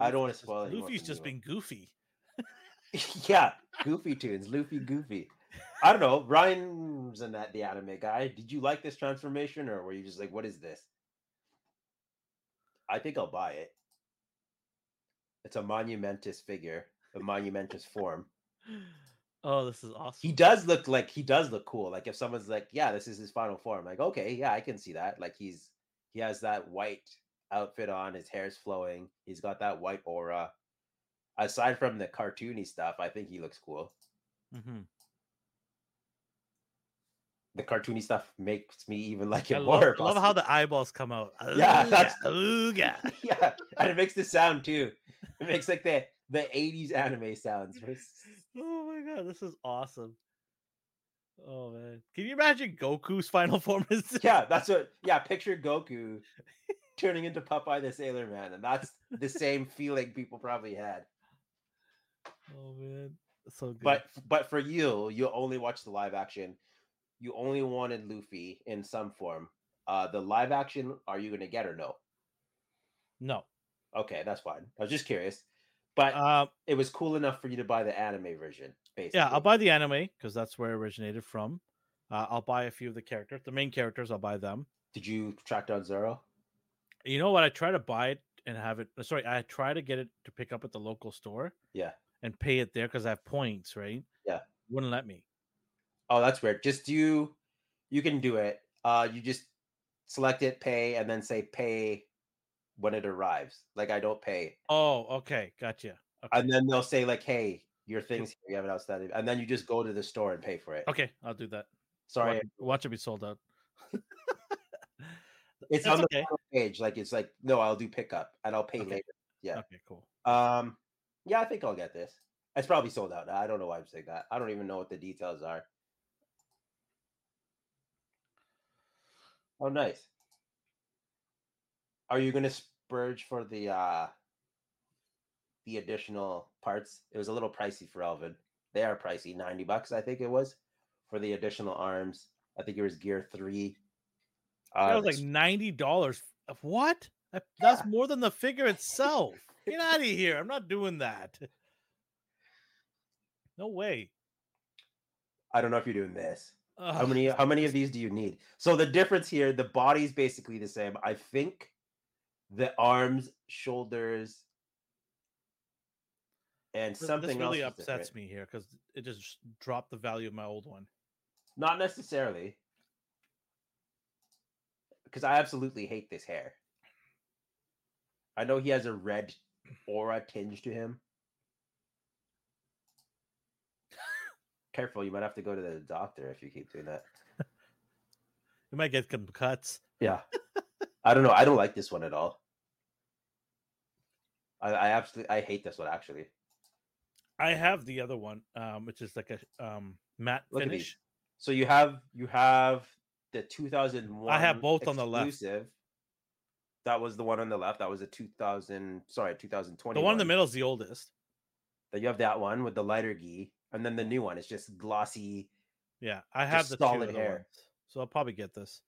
I don't wanna spoil any more Luffy's just being goofy. yeah, Goofy tunes, Luffy Goofy. I don't know. Ryan's in that the anime guy. Did you like this transformation or were you just like, what is this? I think I'll buy it. It's a monumentous figure, a monumentous form. Oh, this is awesome. He does look like he does look cool. Like if someone's like, yeah, this is his final form. Like, okay, yeah, I can see that. Like he's he has that white outfit on, his hair's flowing, he's got that white aura. Aside from the cartoony stuff, I think he looks cool. hmm the cartoony stuff makes me even like I him love, more. I love how the eyeballs come out. Yeah, that's- ooga. yeah, and it makes the sound too. It It makes like the the 80s anime sounds. oh my god, this is awesome. Oh man. Can you imagine Goku's final form is Yeah, that's what yeah, picture Goku turning into Popeye the Sailor Man, and that's the same feeling people probably had. Oh man. So good. But but for you, you only watch the live action. You only wanted Luffy in some form. Uh the live action, are you gonna get or no? no. Okay, that's fine. I was just curious. But Um it was cool enough for you to buy the anime version, basically. yeah, I'll buy the anime because that's where it originated from. Uh, I'll buy a few of the characters. The main characters, I'll buy them. Did you track down Zero? You know what? I try to buy it and have it. Sorry, I try to get it to pick up at the local store Yeah. and pay it there because I have points, right? Yeah. Wouldn't let me. Oh, that's weird. Just you you can do it. Uh you just select it, pay, and then say pay when it arrives. Like I don't pay. Oh, okay, gotcha. Okay, And then they'll say, like, hey, your thing's here, you have it outstanding. And then you just go to the store and pay for it. okay, I'll do that. Sorry. watch, watch it be sold out. It's That's on the okay. page. Like it's like, no, I'll do pickup and I'll pay Okay. later. Yeah. Okay, cool. Um, yeah, I think I'll get this. It's probably sold out. I don't know why I'm saying that. I don't even know what the details are. Oh, nice. Are you gonna spurge for the uh the additional parts? It was a little pricey for Elvin. They are pricey, 90 bucks, I think it was, for the additional arms. I think it was gear three. that Uh, was like ninety dollars. of What? That- That's Yeah. more than the figure itself. Get out of here! I'm not doing that. No way. I don't know if you're doing this. How many how many of these do you need? So the difference here, the body's basically the same. I think the arms, shoulders, and something this really else upsets me here because it just dropped the value of my old one. Not necessarily. Because I absolutely hate this hair. I know he has a red aura tinge to him. Careful, you might have to go to the doctor if you keep doing that. You might get some cuts. Yeah. I don't know. I don't like this one at all. I, I absolutely I hate this one actually. I have the other one, um, which is like a um matte Look finish. So you have you have the 2001 I have both on the left. That was the one on the left. That was a 2000 sorry, 2020. The one in the middle is the oldest. That you have that one with the lighter gi and then the new one is just glossy. Yeah, I have the solid hair. ones, so I'll probably get this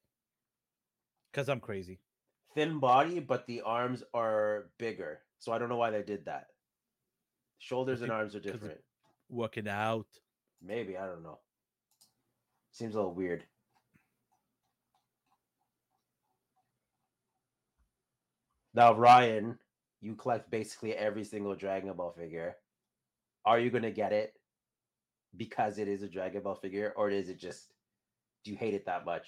because I'm crazy. Thin body but the arms are bigger. So I don't know why they did that. Shoulders and arms are different. Working out. Maybe I don't know. Seems a little weird. Now, Ryan, you collect basically every single Dragon Ball figure. Are you gonna get it because it is a Dragon Ball figure, or is it just do you hate it that much?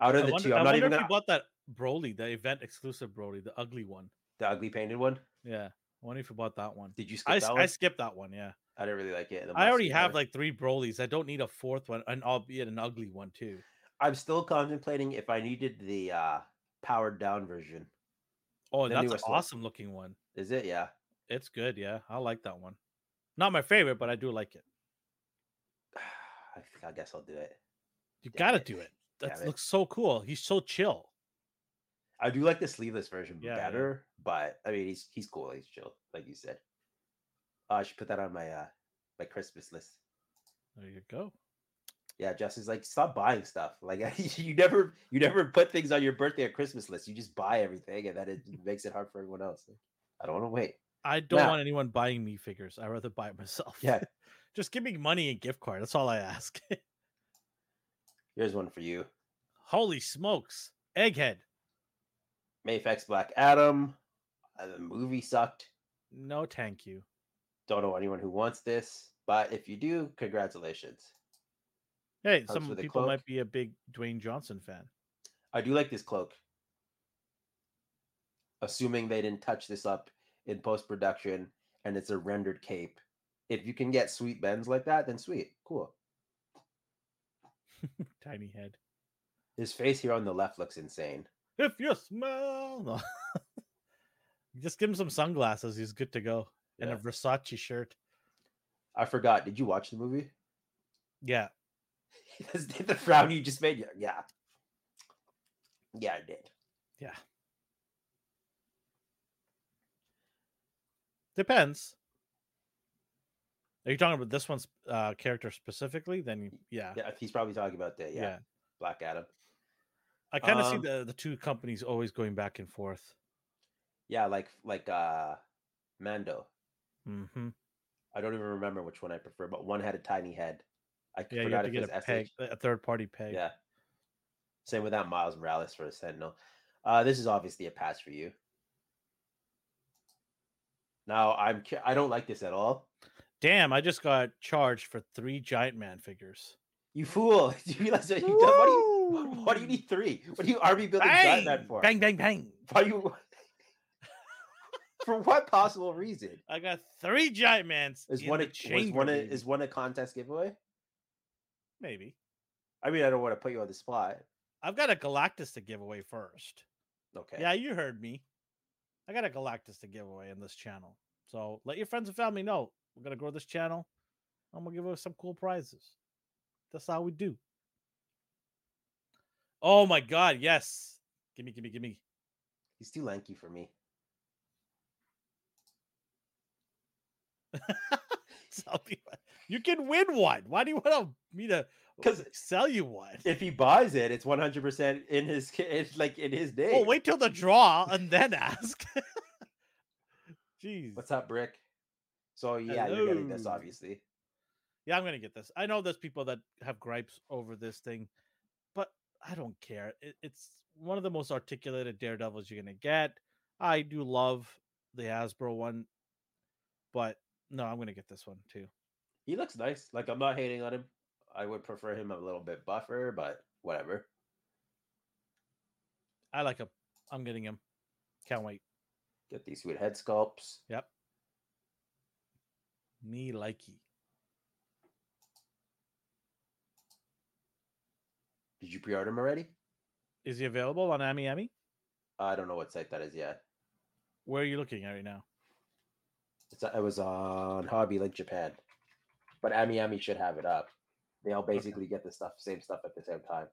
Out of I the wonder, two, I I'm not wonder even if gonna you bought that Broly, the event exclusive Broly, the ugly one. the ugly painted one. Yeah, I wonder if you bought that one. Did you skip I, that one? I skipped that one. Yeah, I didn't really like it. I already have like three Brolys. I don't need a fourth one, and albeit an ugly one too. I'm still contemplating if I needed the uh powered down version. Oh, The that's an newest one. awesome looking one. Is it? Yeah. It's good. Yeah, I like that one. Not my favorite, but I do like it. I, guess I'll do it. You Damn gotta it. do it. Damn That it. looks so cool. He's so chill. I do like the sleeveless version Yeah, yeah. better, but I mean he's he's cool, he's chill, like you said. Uh, I should put that on my uh my Christmas list. There you go. Yeah, Jess is like, stop buying stuff. Like you never you never put things on your birthday or Christmas list. You just buy everything, and that it makes it hard for everyone else. Like, I don't want to wait. I don't Now- want anyone buying me figures. I'd rather buy it myself. Yeah. Just give me money and gift card. That's all I ask. Here's one for you. Holy smokes. Egghead. Mafex Black Adam. Uh, the movie sucked. No, thank you. Don't know anyone who wants this, but if you do, congratulations. Hey, Comes some people cloak. might be a big Dwayne Johnson fan. I do like this cloak. Assuming they didn't touch this up in post production and it's a rendered cape. If you can get sweet bends like that, then sweet. Cool. Tiny head. His face here on the left looks insane. If you smell. No. Just give him some sunglasses. He's good to go. And a Versace shirt. I forgot. Did you watch the movie? Yeah. the frown you just made. Yeah. Yeah, I did. Yeah. Depends. Are you talking about this one's uh, character specifically? Then yeah, Yeah, he's probably talking about that. yeah, yeah. Black Adam. I kind of Um, see the the two companies always going back and forth. Yeah, like like uh Mando. Mm-hmm. I don't even remember which one I prefer, but one had a tiny head. I Yeah, you forgot have to if get it a was peg, a third party peg. Yeah. Same with that Miles Morales for a Sentinel. Uh, this is obviously a pass for you. Now I'm I don't like this at all. Damn, I just got charged for three giant man figures. You fool! Do you realize that you done? What do you what, what do you need three? What do you army building giant man Bang! for? Bang, bang, bang. Why you for what possible reason? I got three giant mans. Is one a, one a, is one a contest giveaway? maybe. I mean, I don't want to put you on the spot. I've got a Galactus to give away first. Okay. Yeah, you heard me. I got a Galactus to give away in this channel. So let your friends and family know we're gonna grow this channel. I'm gonna give away some cool prizes. That's how we do. Oh my god, yes. Gimme, gimme, gimme. He's too lanky for me. Sell me one. You can win one. Why do you want me to 'Cause sell you one? If he buys it, it's 100% in his it's like in his name. Oh, wait till the draw and then ask. Jeez. What's up, Brick? So yeah, you're getting this obviously. Yeah, I'm gonna get this. I know there's people that have gripes over this thing, but I don't care. It, it's one of the most articulated Daredevils you're gonna get. I do love the Hasbro one, but no, I'm gonna get this one too. He looks nice. Like I'm not hating on him. I would prefer him a little bit buffer, but whatever. I like him. I'm getting him. Can't wait. Get these sweet head sculpts. Yep. Me likey. Did you pre-order him already? Is he available on Ami Ami? I don't know what site that is yet. Where are you looking at right now? It's, it was on Hobby Link Japan, but Ami Ami should have it up. They all basically get the stuff, same stuff at the same time.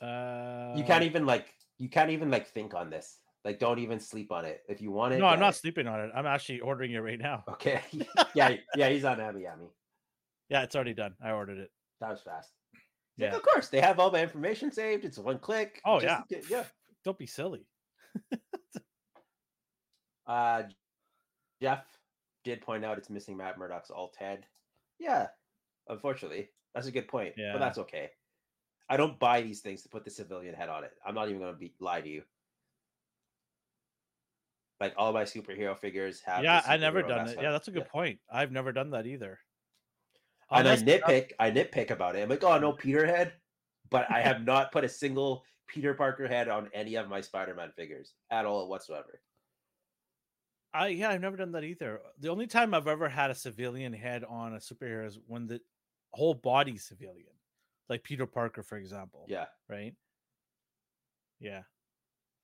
Uh, you can't even like you can't even like think on this. Like, don't even sleep on it. If you want it, No, I'm not it. sleeping on it. I'm actually ordering it right now. Okay. yeah, yeah, he's on Ami Ami. Yeah, it's already done. I ordered it. That was fast. He's like, Yeah. of course, they have all my information saved. It's one click. Oh just yeah. get- yeah. Don't be silly. Uh, Jeff did point out it's missing Matt Murdock's alt head. Yeah, unfortunately, that's a good point. Yeah. but that's okay. I don't buy these things to put the civilian head on it. I'm not even going to be lie to you. Like all my superhero figures have. yeah, I never done it. Yeah, that's a good Yeah. point. I've never done that either. And I Unless- nitpick, I nitpick about it. I'm like, oh no, Peter head, but I have not put a single Peter Parker head on any of my Spider-Man figures at all whatsoever. I yeah, I've never done that either. The only time I've ever had a civilian head on a superhero is when the whole body civilian, like Peter Parker, for example. Yeah, Right. Yeah.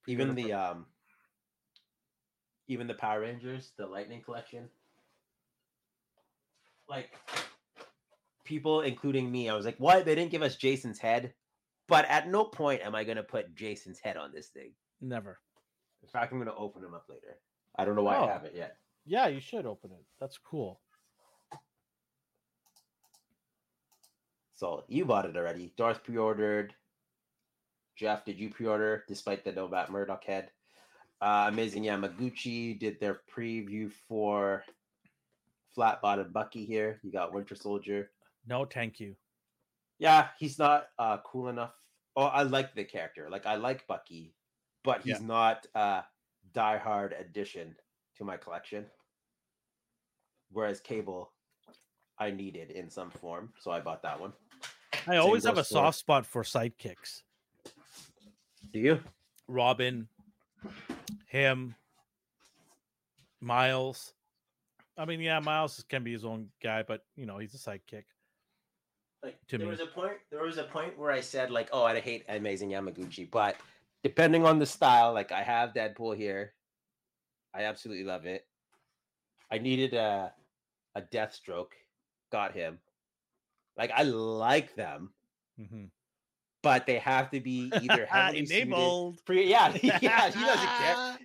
even the for- um, even the Power Rangers, the Lightning Collection. Like people, including me, I was like, "What? They didn't give us Jason's head." But at no point am I going to put Jason's head on this thing. never. In fact, I'm going to open him up later. I don't know why Oh. I haven't yet. Yeah, you should open it. That's cool. So you bought it already. Darth pre-ordered. Jeff, did you pre-order despite the no Matt Murdock head? Uh, Amazing Yamaguchi did their preview for Flat Bottom Bucky here. You got Winter Soldier. No, thank you. Yeah, he's not uh, cool enough. Oh, I like the character. Like I like Bucky, but he's Yeah. not a diehard addition to my collection. Whereas Cable, I needed in some form, so I bought that one. I always have a for- soft spot for sidekicks. Do you? Robin, him, Miles. I mean, yeah, Miles can be his own guy, but you know, he's a sidekick. Like to there me. was a point. There was a point where I said like, "Oh, I hate Amazing Yamaguchi," but depending on the style, like I have Deadpool here, I absolutely love it. I needed a a Deathstroke, got him. Like I like them, Mhm. but they have to be either heavily suited- enabled. Pre- yeah, yeah, he doesn't care.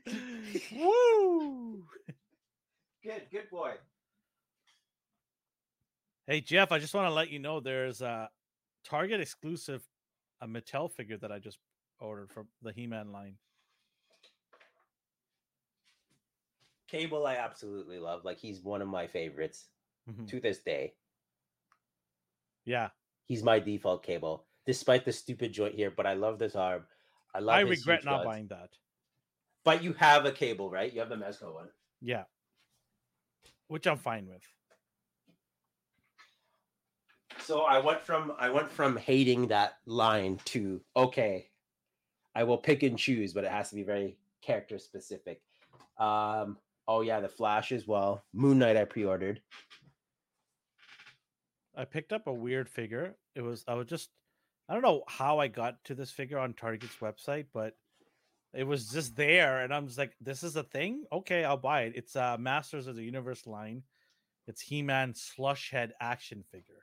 Woo! Good, good boy. Hey Jeff, I just want to let you know there's a Target exclusive a Mattel figure that I just ordered from the He-Man line. Cable, I absolutely love. Like he's one of my favorites Mhm. to this day. Yeah, He's my default cable, despite the stupid joint here. But I love this arm. I love. I regret not guts. buying that. But you have a cable, right? You have the Mezco one. Yeah, which I'm fine with. So I went from I went from hating that line to okay, I will pick and choose, but it has to be very character specific. Um. Oh yeah, the Flash as well. Moon Knight I pre-ordered. I picked up a weird figure. It was I was just I don't know how I got to this figure on Target's website, but it was just there, and I'm just like, this is a thing. Okay, I'll buy it. It's uh Masters of the Universe line. It's He-Man slush head action figure.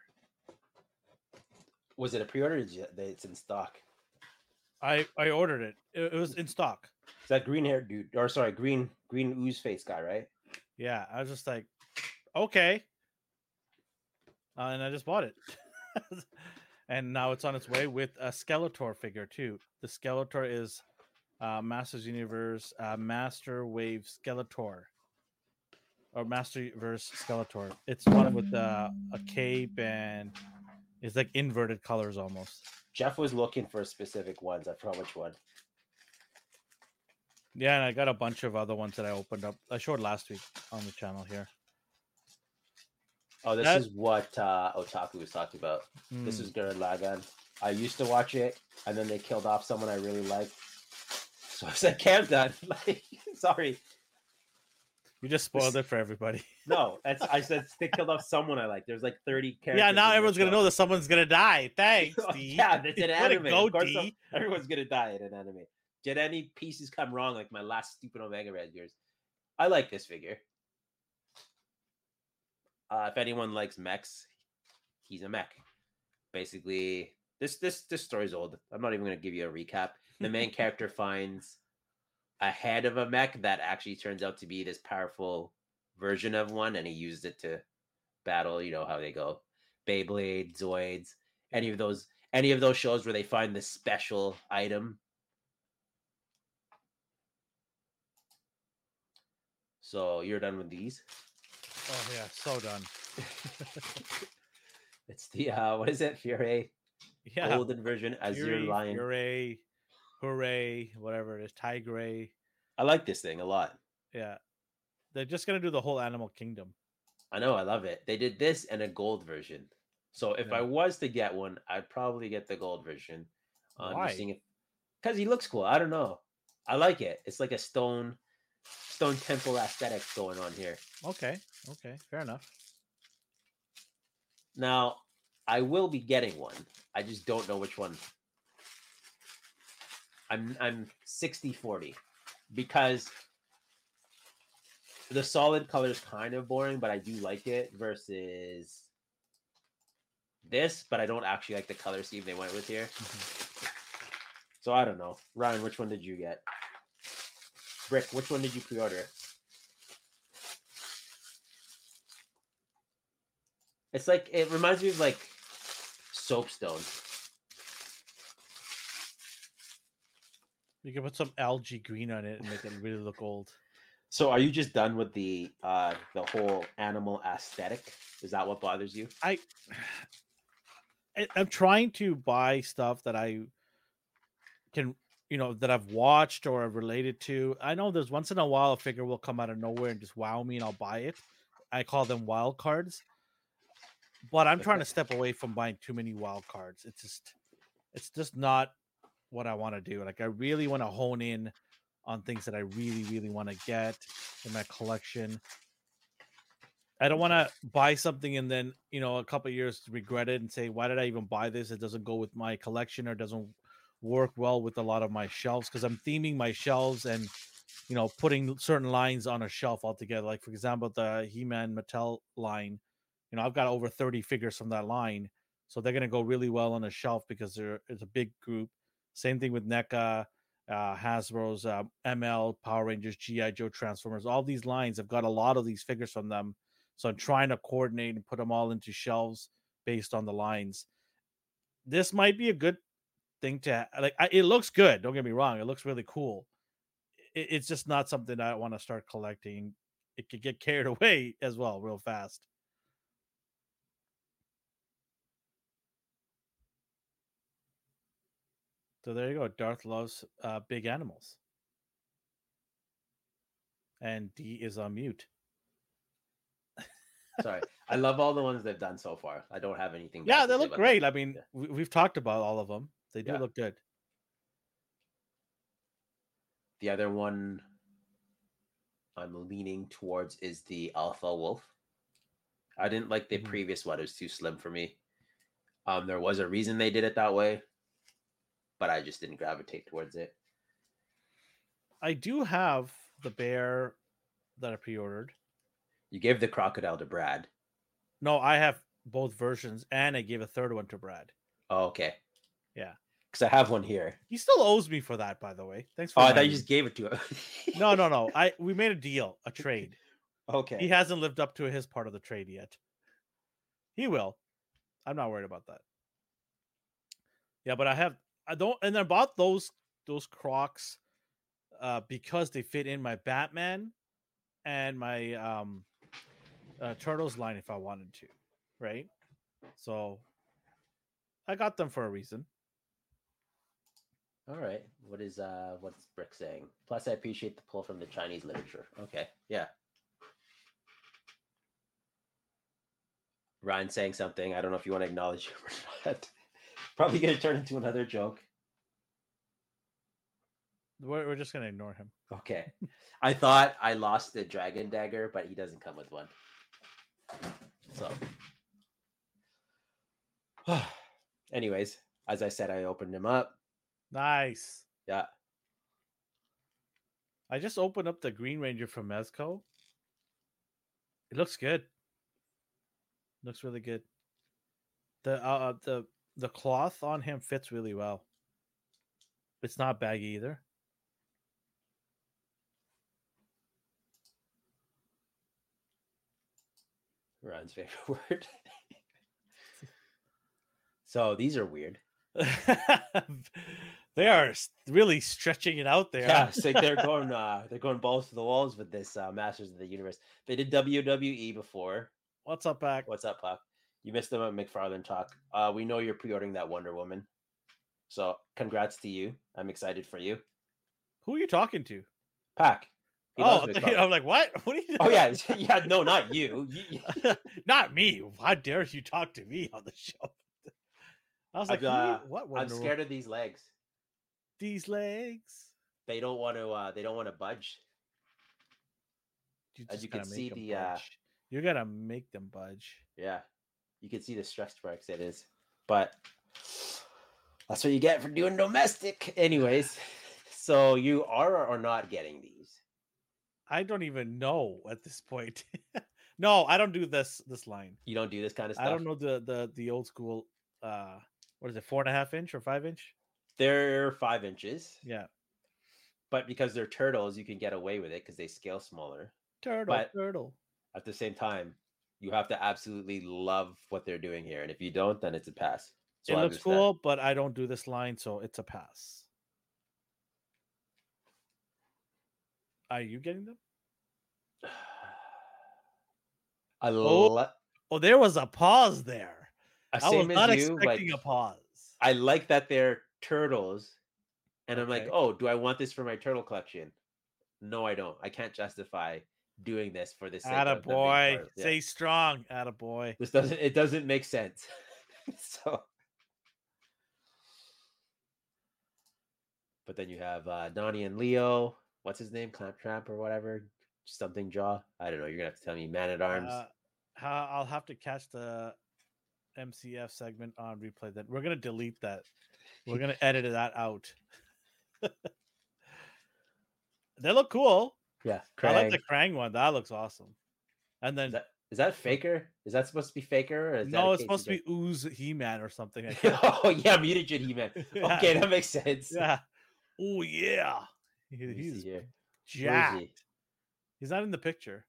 Was it a pre-order? Or is it- it's in stock. I I ordered it. It, it was in stock. Is that green hair dude? Or sorry, green green ooze face guy, right? Yeah, I was just like, okay, uh, and I just bought it, and now it's on its way with a Skeletor figure too. The Skeletor is uh, Masters Universe uh, Master Wave Skeletor, or Masterverse Skeletor. It's one with uh, a cape and it's like inverted colors almost. Jeff was looking for specific ones. I forgot which one. Yeah, and I got a bunch of other ones that I opened up. I showed last week on the channel here. Oh, this That- is what uh, Otaku was talking about. This Mm. is Gurren Lagann. I used to watch it, and then they killed off someone I really liked. So I said, "Cam done." Like, sorry, you just spoiled it for everybody. no. That's, I said they killed off someone I like. There's like 30 characters. Yeah, now everyone's gonna know that someone's gonna die. Thanks, Oh, yeah, that's an anime. go, of course, some- everyone's gonna die in an anime. Did any pieces come wrong, like my last stupid Omega Red years? I like this figure. Uh, if anyone likes mechs, he's a mech. Basically, this this this story's old. I'm not even gonna give you a recap. The main character finds a head of a mech that actually turns out to be this powerful version of one, and he used it to battle. You know how they go, Beyblade, Zoids, any of those any of those shows where they find this special item. So you're done with these. Oh yeah, so done. It's the uh what is it? Fury Yeah, golden version Azure Fury, Lion. Fury, Hooray, whatever it is, Tigray. I like this thing a lot. Yeah, they're just gonna do the whole animal kingdom. I know, I love it. They did this and a gold version. So if I was to get one, I'd probably get the gold version. Um, Why? Because he looks cool. I don't know. I like it. It's like a stone, stone temple aesthetic going on here. Okay, okay, fair enough. Now, I will be getting one. I just don't know which one. I'm I'm 60-40 because the solid color is kind of boring, but I do like it versus this, but I don't actually like the color scheme they went with here. Mm-hmm. So I don't know. Ryan, which one did you get? Brick, which one did you pre-order? It's like it reminds me of like soapstone. You can put some algae green on it and make it really look old. So are you just done with the uh the whole animal aesthetic? Is that what bothers you? I, I I'm trying to buy stuff that I can, you know, that I've watched or I've related to. I know there's once in a while a figure will come out of nowhere and just wow me, and I'll buy it. I call them wild cards. But I'm trying to step away from buying too many wild cards. It's just, it's just not what I want to do. Like I really want to hone in on things that I really, really want to get in my collection. I don't want to buy something and then you know a couple years regret it and say why did I even buy this? It doesn't go with my collection or doesn't work well with a lot of my shelves because I'm theming my shelves and you know putting certain lines on a shelf altogether. Like for example, the He-Man Mattel line. You know, I've got over 30 figures from that line, so they're gonna go really well on a shelf because there is a big group. Same thing with NECA, uh, Hasbro's uh, ML, Power Rangers, GI Joe, Transformers. All these lines, I've got a lot of these figures from them so I'm trying to coordinate and put them all into shelves based on the lines. This might be a good thing to like. I, it looks good. Don't get me wrong. It looks really cool. It, it's just not something I want to start collecting. It could get carried away as well, real fast. So there you go. Darth loves uh, big animals. And D is on mute. Sorry, I love all the ones they've done so far. I don't have anything. Yeah, they look great. them. I mean, Yeah. we, we've talked about all of them. They do Yeah. look good. The other one I'm leaning towards is the Alpha Wolf. I didn't like the Mhm. previous one; it was too slim for me. Um, there was a reason they did it that way, but I just didn't gravitate towards it. I do have the bear that I pre-ordered. You gave the crocodile to Brad. No, I have both versions, and I gave a third one to Brad. Oh, okay. Yeah. because I have one here. He still owes me for that, by the way. Thanks for. Oh, I thought you just gave it to him. No, no, no. I we made a deal, a trade. okay. He hasn't lived up to his part of the trade yet. He will. I'm not worried about that. Yeah, but I have I don't and I bought those those Crocs uh because they fit in my Batman and my um uh, Turtles line if I wanted to, right? So I got them for a reason. All right. What is uh what's Brick saying? Plus I appreciate the pull from the Chinese literature. Okay. Yeah. Ryan saying something. I don't know if you want to acknowledge him or not. Probably gonna turn into another joke. We're, we're just gonna ignore him. Okay. I thought I lost the dragon dagger, but he doesn't come with one. So anyways, as I said, I opened him up. Nice. Yeah. I just opened up the Green Ranger from Mezco. It looks good. Looks really good. The uh the the cloth on him fits really well. It's not baggy either. Ryan's favorite word. so these are weird. they are really stretching it out there. Yeah, it's like they're going uh they're going balls to the walls with this uh Masters of the Universe. They did WWE before. What's up, back? What's up, Puck? You missed them at McFarlane Talk. Uh we know you're pre-ordering that Wonder Woman. So congrats to you. I'm excited for you. Who are you talking to? Pack. He oh, I'm like, what? What are you? oh yeah, yeah, no, not you. You- you- not me. How dare you talk to me on the show? I was like, I've, who are you- uh, what? I'm Wonder Woman? scared of these legs. these legs. They don't want to uh they don't want to budge. You As you can gotta see the, uh. You're gonna make them budge. Yeah. You can see the stress marks it is. But that's what you get for doing domestic. Anyways, so you are or not getting these. I don't even know at this point. no, I don't do this this line. You don't do this kind of stuff. I don't know the the the old school. uh What is it? Four and a half inch or five inch? They're five inches, Yeah, but because they're turtles, you can get away with it because they scale smaller. turtle, But- turtle. At the same time, you have to absolutely love what they're doing here. And if you don't, then it's a pass. So it I looks understand. cool, but I don't do this line, so it's a pass. Are you getting them? I Oh, Oh, there was a pause there. uh, I was not you, like, expecting a pause. I like that they're turtles. And I'm like, oh, do I want this for my turtle collection? No, I don't. I can't justify doing this for the sake Atta of boy. Yeah. stay strong. Atta boy. This doesn't it doesn't make sense. so but then you have uh Donnie and Leo. What's his name? Clamp Tramp or whatever. Something jaw. I don't know. You're gonna have to tell me. Man at arms. Uh, I'll have to catch the MCF segment on replay. Then we're gonna delete that. We're gonna edit that out. they look cool. Yeah, I like the Krang one. That looks awesome. And then Is that, is that Faker? Is that supposed to be Faker? Or is no, it's supposed to be Ooze He Man or something. I oh yeah, mutagen He-Man. Yeah. Okay, that makes sense. yeah. Oh yeah. He- Let me see he's here. Where is jacked. he? He's not in the picture.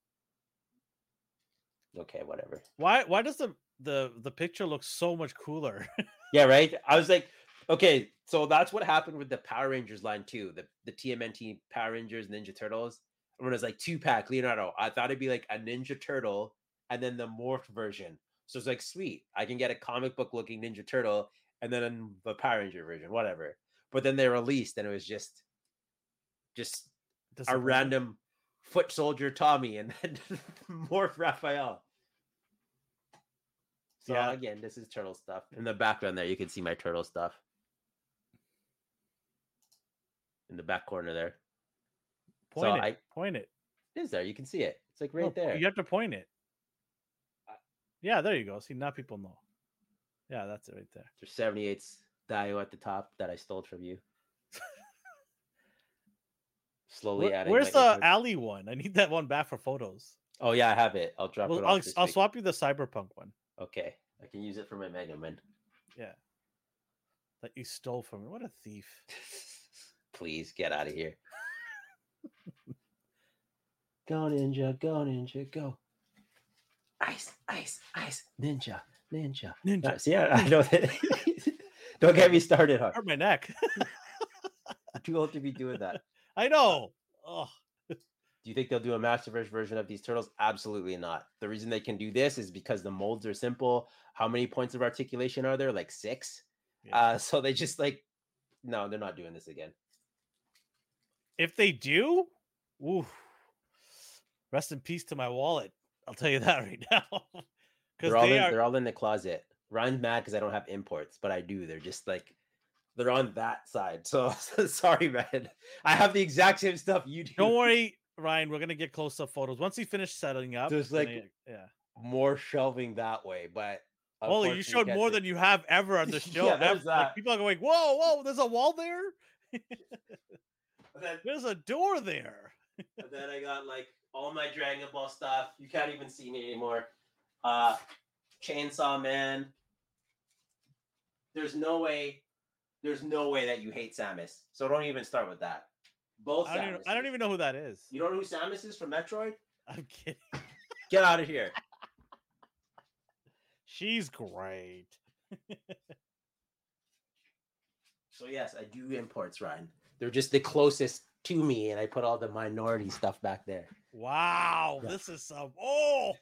Okay, whatever. Why? Why does the the the picture look so much cooler? Yeah, right. I was like, okay, so that's what happened with the Power Rangers line too. The the TMNT Power Rangers Ninja Turtles. When it was like two pack Leonardo, I thought it'd be like a Ninja Turtle and then the morphed version. So it's like sweet, I can get a comic book looking Ninja Turtle and then the Power Ranger version, whatever. But then they released and it was just just a random foot soldier Tommy and then morph Raphael. So Yeah. again, this is turtle stuff. In the background there, you can see my turtle stuff. In the back corner there. Point so it. I- point it. It is there. You can see it. It's like right there. You have to point it. Yeah, there you go. See, now people know. Yeah, that's it right there. There's 78's Dio at the top that I stole from you. Slowly Where- adding. where's the alley one? I need that one back for photos. Oh yeah, I have it. I'll drop Well, it I'll, off. I'll swap you the cyberpunk one Okay, I can use it for my Mega Man. Yeah, that you stole from me. What a thief! Please get out of here. Go ninja, go ninja, go. Ice, ice, ice, ninja, ninja. Ninja. Uh, See, I, I know that. Don't get me started, huh? Hurt my neck. I'm too old to be doing that. I know. Oh, Do you think they'll do a Masterverse version of these turtles? Absolutely not. The reason they can do this is because the molds are simple. How many points of articulation are there? Like six. yeah. Uh, so they just like, no, they're not doing this again. if they do, ooh, rest in peace to my wallet. I'll tell you that right now. Because They're all they in, are. they're all in the closet. Ryan's mad because I don't have imports, but I do. They're just like they're on that side. So sorry, man. I have the exact same stuff you do. Don't worry, Ryan. We're gonna get close up photos once he finished setting up. There's, like, I- yeah. More shelving that way, but Holy, you showed more do- than you have ever on the show. Yeah, like, people are going, "Whoa, whoa! There's a wall there. Then, There's a door there." and then I got like all my Dragon Ball stuff. You can't even see me anymore. Uh Chainsaw Man. There's no way. There's no way that you hate Samus. So don't even start with that. Both I don't, even, I don't even know who that is. You don't know who Samus is from Metroid? I'm kidding. Get out of here. She's great. So yes, I do imports, Ryan. They're just the closest to me, and I put all the minority stuff back there. Wow, Yeah. this is some. Oh,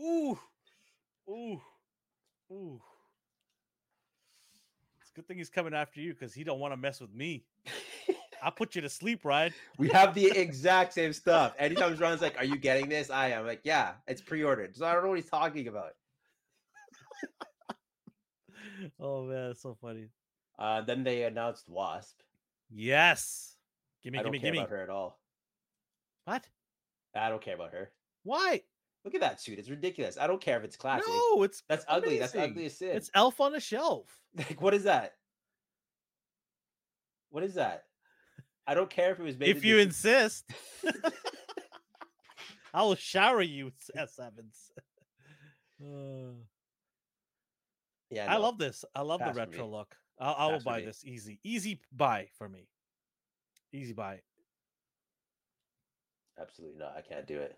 ooh, ooh, ooh. It's a good thing he's coming after you because he don't want to mess with me. I'll put you to sleep, Ryan. we have the exact same stuff. Anytime Ryan's like, "Are you getting this?" I am like, "Yeah, it's pre-ordered." So I don't know what he's talking about. Oh man, it's so funny. Uh, then they announced Wasp. Yes. Gimme, I don't gimme, care gimme. about her at all. What? I don't care about her. Why? Look at that suit; it's ridiculous. I don't care if it's classic. No, it's That's ugly. That's amazing. ugly as sin. It's Elf on a Shelf. Like, what is that? What is that? I don't care if it was made. if you this- insist, I will shower you with S sevens. Uh, yeah, I love this. I love Pass the retro look. I'll, I will buy this easy. Easy buy for me. Easy buy. Absolutely not. I can't do it.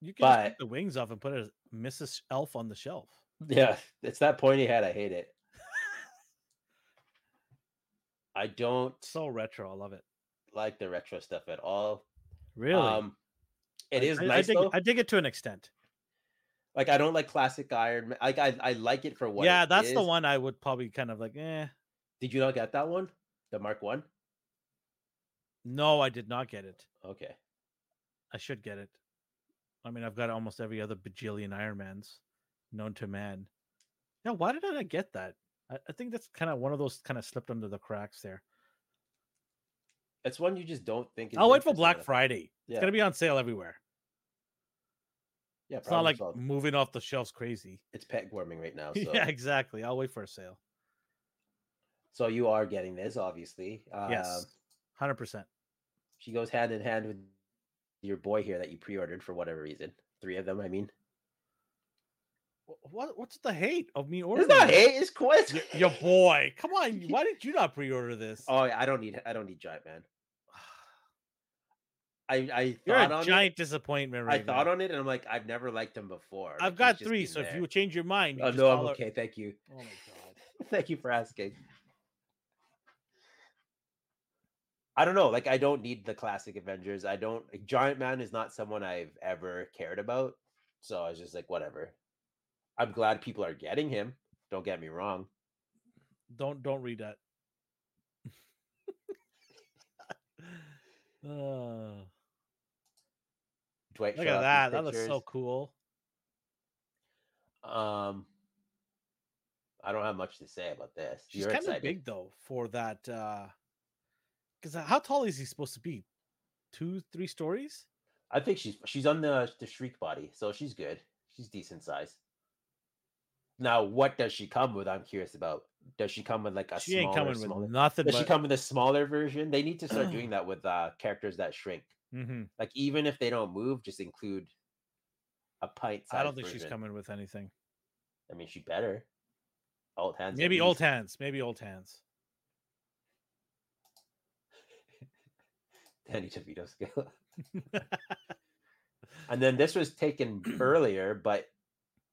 You can just take the wings off and put a Mrs. Elf on the shelf. Yeah, it's that pointy head. I hate it. I don't So retro. I love it. like the retro stuff at all. Really. Um, it I- is I, nice I dig. I dig it to an extent. like I don't like classic Iron Man. Like I, I like it for what. yeah, that's the one I would probably kind of like. Eh. Did you not get that one? The Mark One. No, I did not get it. Okay. I should get it. I mean, I've got almost every other bajillion Ironmans known to man. Now, why did I not get that? I, I think that's kind of one of those kind of slipped under the cracks there. It's one you just don't think. Is I'll wait for Black enough. Friday. Yeah. It's gonna be on sale everywhere. Yeah, It's not like solved. moving off the shelves crazy. it's pet warming right now. So. yeah, exactly. I'll wait for a sale. so you are getting this, obviously. Um, Yes, hundred percent. She goes hand in hand with your boy here that you pre-ordered for whatever reason. Three of them, I mean. What? What's the hate of me ordering? It's not hate. It's quiz. Y- Your boy. Come on. Why did you not pre-order this? Oh, I don't need. I don't need giant man. I I You're thought a on giant disappointment it. right I thought on it, and I'm like, I've never liked him before. I've he's got three, so if you change your mind, you Oh no, I'm okay. Thank you. Oh my god. Thank you for asking. I don't know. Like, I don't need the classic Avengers. I don't. Like, Giant Man is not someone I've ever cared about. So I was just like, whatever. I'm glad people are getting him. Don't get me wrong. Don't don't read that. Uh, Dwight, look at that. That looks so cool. Um, I don't have much to say about this. She's kind of big though for that. uh Because how tall is he supposed to be? Two, three stories? I think she's she's on the the shriek body, so she's good. She's decent size. Now, what does she come with? I'm curious about. Does she come with like a She ain't coming smaller- with nothing. Does she come with a smaller version? They need to start doing that with uh characters that shrink. Mhm. Like even if they don't move, just include a pint. I don't think she's coming with anything. I mean, she better. Old hands. Maybe old hands. Maybe old hands. Danny DeVito scale. and then this was taken earlier, but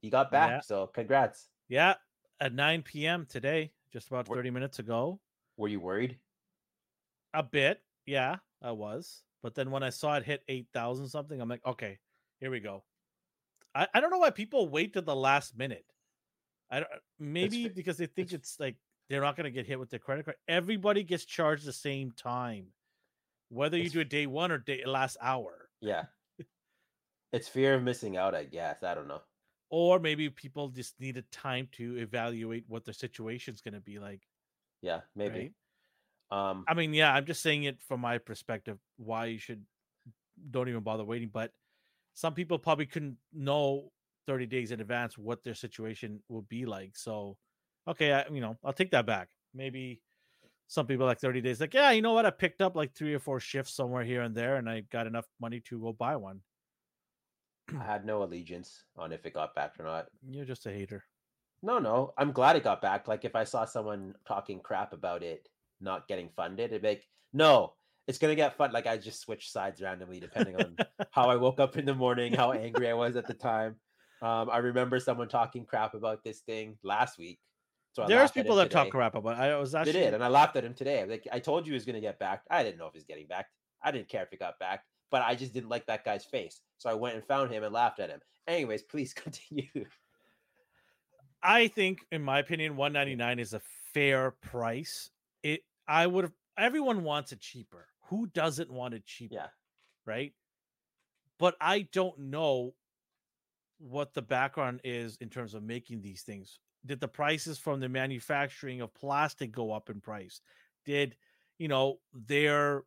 he got back. Yeah. So congrats. Yeah, at 9 p.m. today, just about Where- 30 minutes ago. Were you worried? A bit, yeah, I was. But then when I saw it hit 8,000 something, I'm like, okay, here we go. I, I don't know why people wait to the last minute. I don't, maybe fa- because they think it's- it's like they're not going to get hit with their credit card. Everybody gets charged the same time, whether you It's do it day one or day last hour. Yeah. it's fear of missing out, I guess. I don't know. Or maybe people just needed time to evaluate what their situation's going to be like. Yeah, maybe. Right? Um I mean, yeah, I'm just saying it from my perspective why you should don't even bother waiting. But some people probably couldn't know 30 days in advance what their situation will be like. So, okay, I, you know, I'll take that back. Maybe some people like 30 days, like, yeah, you know what? I picked up like three or four shifts somewhere here and there, and I got enough money to go buy one. I had no allegiance on if it got back or not. You're just a hater. No, no. I'm glad it got back. Like if I saw someone talking crap about it not getting funded, it'd be like, no, it's gonna get fun. Like I just switch sides randomly depending on how I woke up in the morning, how angry I was at the time. Um, I remember someone talking crap about this thing last week. So I There's people that talk today. crap about. it. I was They actually did, and I laughed at him today. I'm Like I told you he was gonna get backed. I didn't know if he's getting backed. I didn't care if he got backed, but I just didn't like that guy's face. So I went and found him and laughed at him. Anyways, please continue. I think, in my opinion, 199 is a fair price. It I would have everyone wants it cheaper. Who doesn't want it cheaper? Yeah. Right. But I don't know what the background is in terms of making these things. Did the prices from the manufacturing of plastic go up in price? Did you know their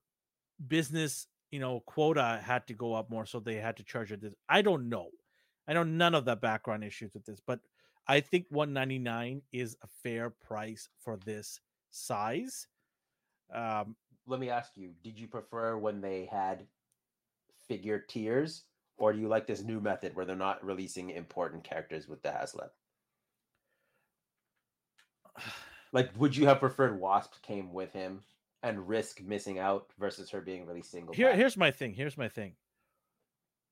business, you know, quota had to go up more, so they had to charge it? I don't know. I know none of the background issues with this, but I think 199 is a fair price for this size. Um, Let me ask you: Did you prefer when they had figure tiers, or do you like this new method where they're not releasing important characters with the Haslab? Like, would you have preferred Wasp came with him and risk missing out versus her being released single? here, here's my thing. Here's my thing.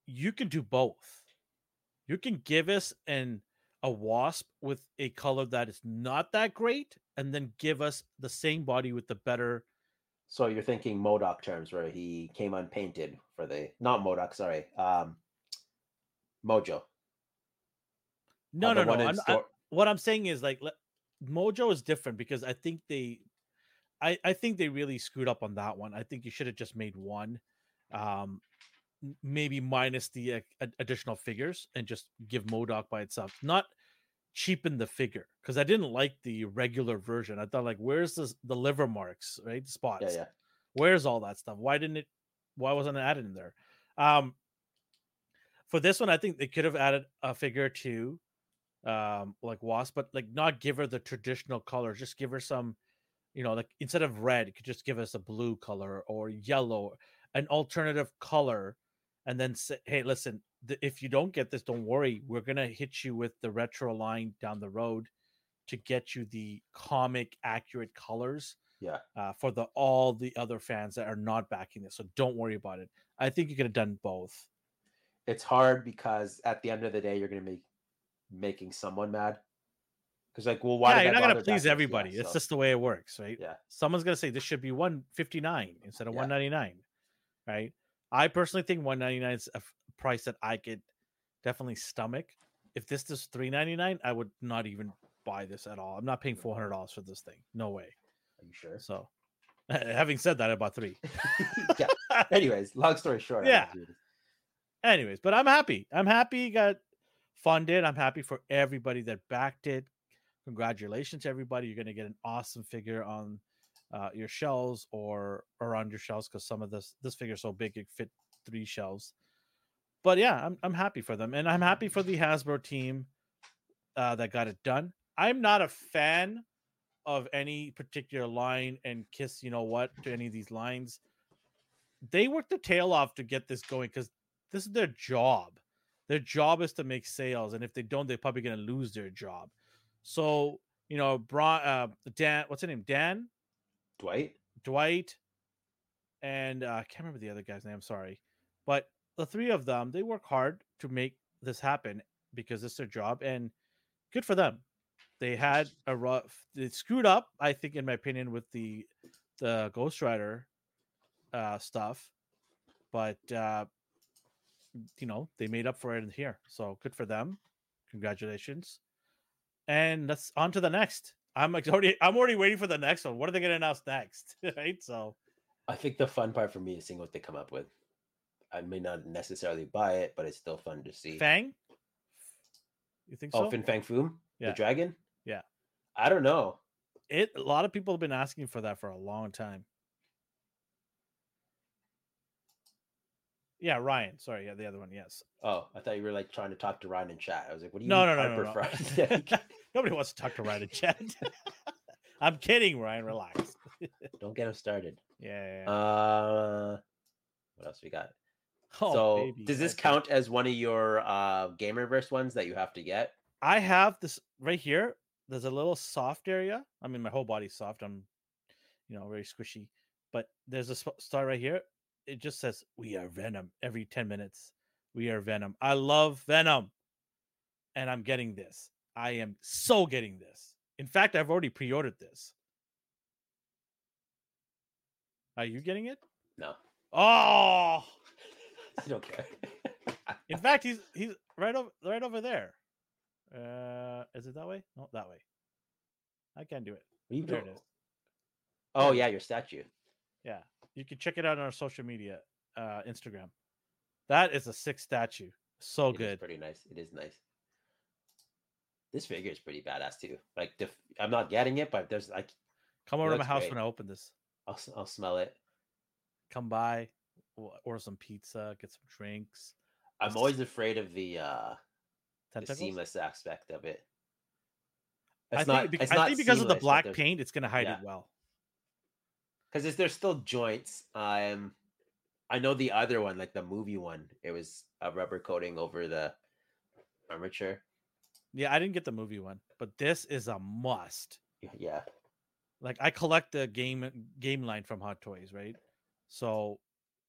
You can do both. You can give us an a wasp with a color that is not that great, and then give us the same body with the better. So you're thinking MODOK terms where he came unpainted for the not MODOK, sorry, um, Mojo. No, Uh, no, no. I'm, I- what I'm saying is like le- Mojo is different because I think they, I I think they really screwed up on that one. I think you should have just made one, um, maybe minus the uh, additional figures and just give MODOK by itself, not cheapen the figure because I didn't like the regular version. I thought like, where's the the liver marks, right? The spots. Yeah, yeah. Where's all that stuff? Why didn't it? Why wasn't it added in there? Um, For this one, I think they could have added a figure to um like wasp but like not give her the traditional color just give her some you know like instead of red could just give us a blue color or yellow an alternative color and then say hey listen th- if you don't get this don't worry we're gonna hit you with the retro line down the road to get you the comic accurate colors Yeah. uh, for the all the other fans that are not backing this so don't worry about it i think you could have done both It's hard because at the end of the day, you're gonna make making someone mad. Because like, well, why? yeah, did you're I not gonna please everybody. Yeah, it's so- just the way it works, right? yeah. Someone's gonna say this should be 159 instead of Yeah. 199, right? I personally think 199 is a price that I could definitely stomach. If this is 399, I would not even buy this at all. I'm not paying 400 dollars for this thing. No way. Are you sure? So, having said that, I bought three. yeah. Anyways, long story short. Yeah. went through this. Anyways, but I'm happy. I'm happy got funded. I'm happy for everybody that backed it. Congratulations, everybody. You're going to get an awesome figure on uh, your shelves or around your shelves because some of this this figure is so big it fit three shelves. But yeah, I'm I'm happy for them, and I'm happy for the Hasbro team uh, that got it done. I'm not a fan of any particular line and kiss, you know what, to any of these lines. They worked their tail off to get this going because this is their job. Their job is to make sales, and if they don't, they're probably going to lose their job. So you know, Bron, uh, Dan, what's his name? Dan, Dwight. Dwight, and uh, I can't remember the other guy's name. Sorry, but the three of them they work hard to make this happen because it's their job, and good for them. They had a rough. They screwed up, I think, in my opinion, with the the Ghost Rider uh, stuff, but uh, you know they made up for it in here. So good for them. Congratulations. And let's on to the next. I'm already I'm already waiting for the next one. What are they gonna announce next? right? So I think the fun part for me is seeing what they come up with. I may not necessarily buy it, but it's still fun to see. Fang? You think oh, so? Fin Fang Foom, Yeah. the dragon. Yeah. I don't know. it a lot of people have been asking for that for a long time. Yeah, Ryan. Sorry, yeah, the other one, yes. Oh, I thought you were like trying to talk to Ryan in chat. I was like, what do you No, mean no, no, no, no. Nobody wants to talk to Ryan in chat. I'm kidding, Ryan. Relax. don't get him started. Yeah. Uh, what else we got? Oh, so, baby, does this count as one of your uh Gamerverse ones that you have to get? I have this right here. There's a little soft area. I mean, my whole body's soft. I'm, you know, very squishy. But there's a star right here. It just says "We are Venom" every ten minutes. We are Venom. I love Venom, and I'm getting this. I am so getting this. In fact, I've already pre-ordered this. Are you getting it? No, Oh, I don't care. in fact, he's he's right over right over there. Uh, is it that way? No, that way. I can't do it. What are you There it is. Oh yeah, your statue. Yeah, you can check it out on our social media, uh, Instagram. That is a sick statue. So It good. pretty nice. It is nice. This figure is pretty badass too. Like, the, I'm not getting it, but there's like, Come over to my house great. when I open this. I'll I'll smell it. Come by, order some pizza, get some drinks. I'm Just always afraid of the uh the seamless aspect of it. I It's think, not. it's I not think because of the black paint, it's gonna hide yeah. it well. Because is there's still joints. Um, I know the other one, like the movie one, it was a rubber coating over the armature. Yeah, I didn't get the movie one, but this is a must. Yeah, Like I collect the game game line from Hot Toys, right? So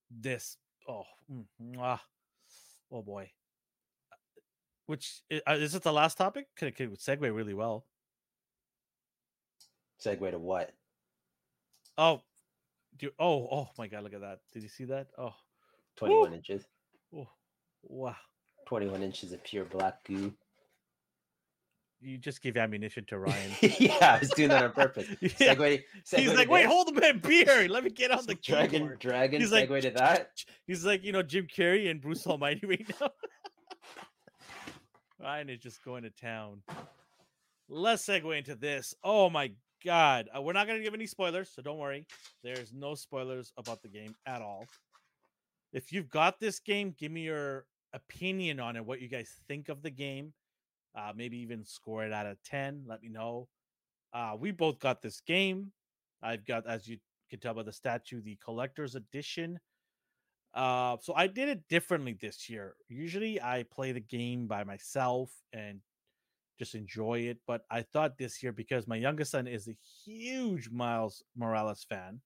this, oh, mm, oh boy. Which uh, is it the last topic? Could it could segue really well. segue to what? Oh, do you, oh oh my god! Look at that. Did you see that? oh Oh, Twenty-one inches. oh wow! Twenty-one inches of pure black goo. You just give ammunition to Ryan. yeah, I was doing that on purpose. Yeah. He's like, wait, this. hold the beer. Let me get on the dragon. keyboard." Dragon. He's segue like, to that. He's like, you know, Jim Carrey and Bruce Almighty right now. Ryan is just going to town. Let's segue into this. Oh my god. Uh, we're not going to give any spoilers, so don't worry. There's no spoilers about the game at all. If you've got this game, give me your opinion on it, what you guys think of the game. Uh, maybe even score it out of 10. Let me know. Uh, we both got this game. I've got, as you can tell by the statue, the collector's edition. Uh, so I did it differently this year. Usually I play the game by myself and just enjoy it. But I thought this year, because my youngest son is a huge Miles Morales fan,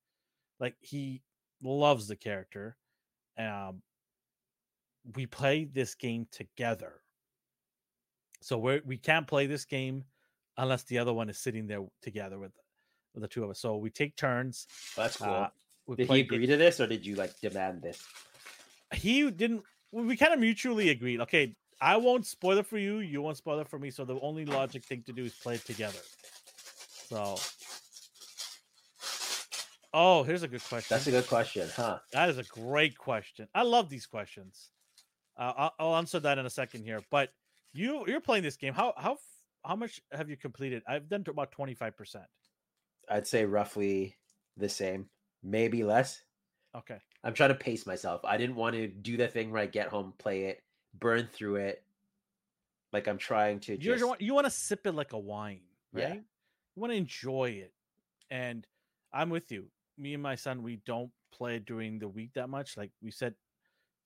like he loves the character. Um, we play this game together. So we we can't play this game unless the other one is sitting there together with, with the two of us. So we take turns. That's cool. Uh, we did he agree ga- to this, or did you like demand this? He didn't. We kind of mutually agreed. Okay, I won't spoil it for you. You won't spoil it for me. So the only logic thing to do is play it together. So. Oh, here's a good question. That's a good question, huh? That is a great question. I love these questions. Uh, I'll, I'll answer that in a second here. But you you're playing this game. How how how much have you completed? I've done about twenty five percent. I'd say roughly the same, maybe less. Okay. I'm trying to pace myself. I didn't want to do the thing where I get home, play it, burn through it. Like I'm trying to You just want you want to sip it like a wine, Yeah. right? You want to enjoy it. And I'm with you. Me and my son, we don't play during the week that much. Like we said,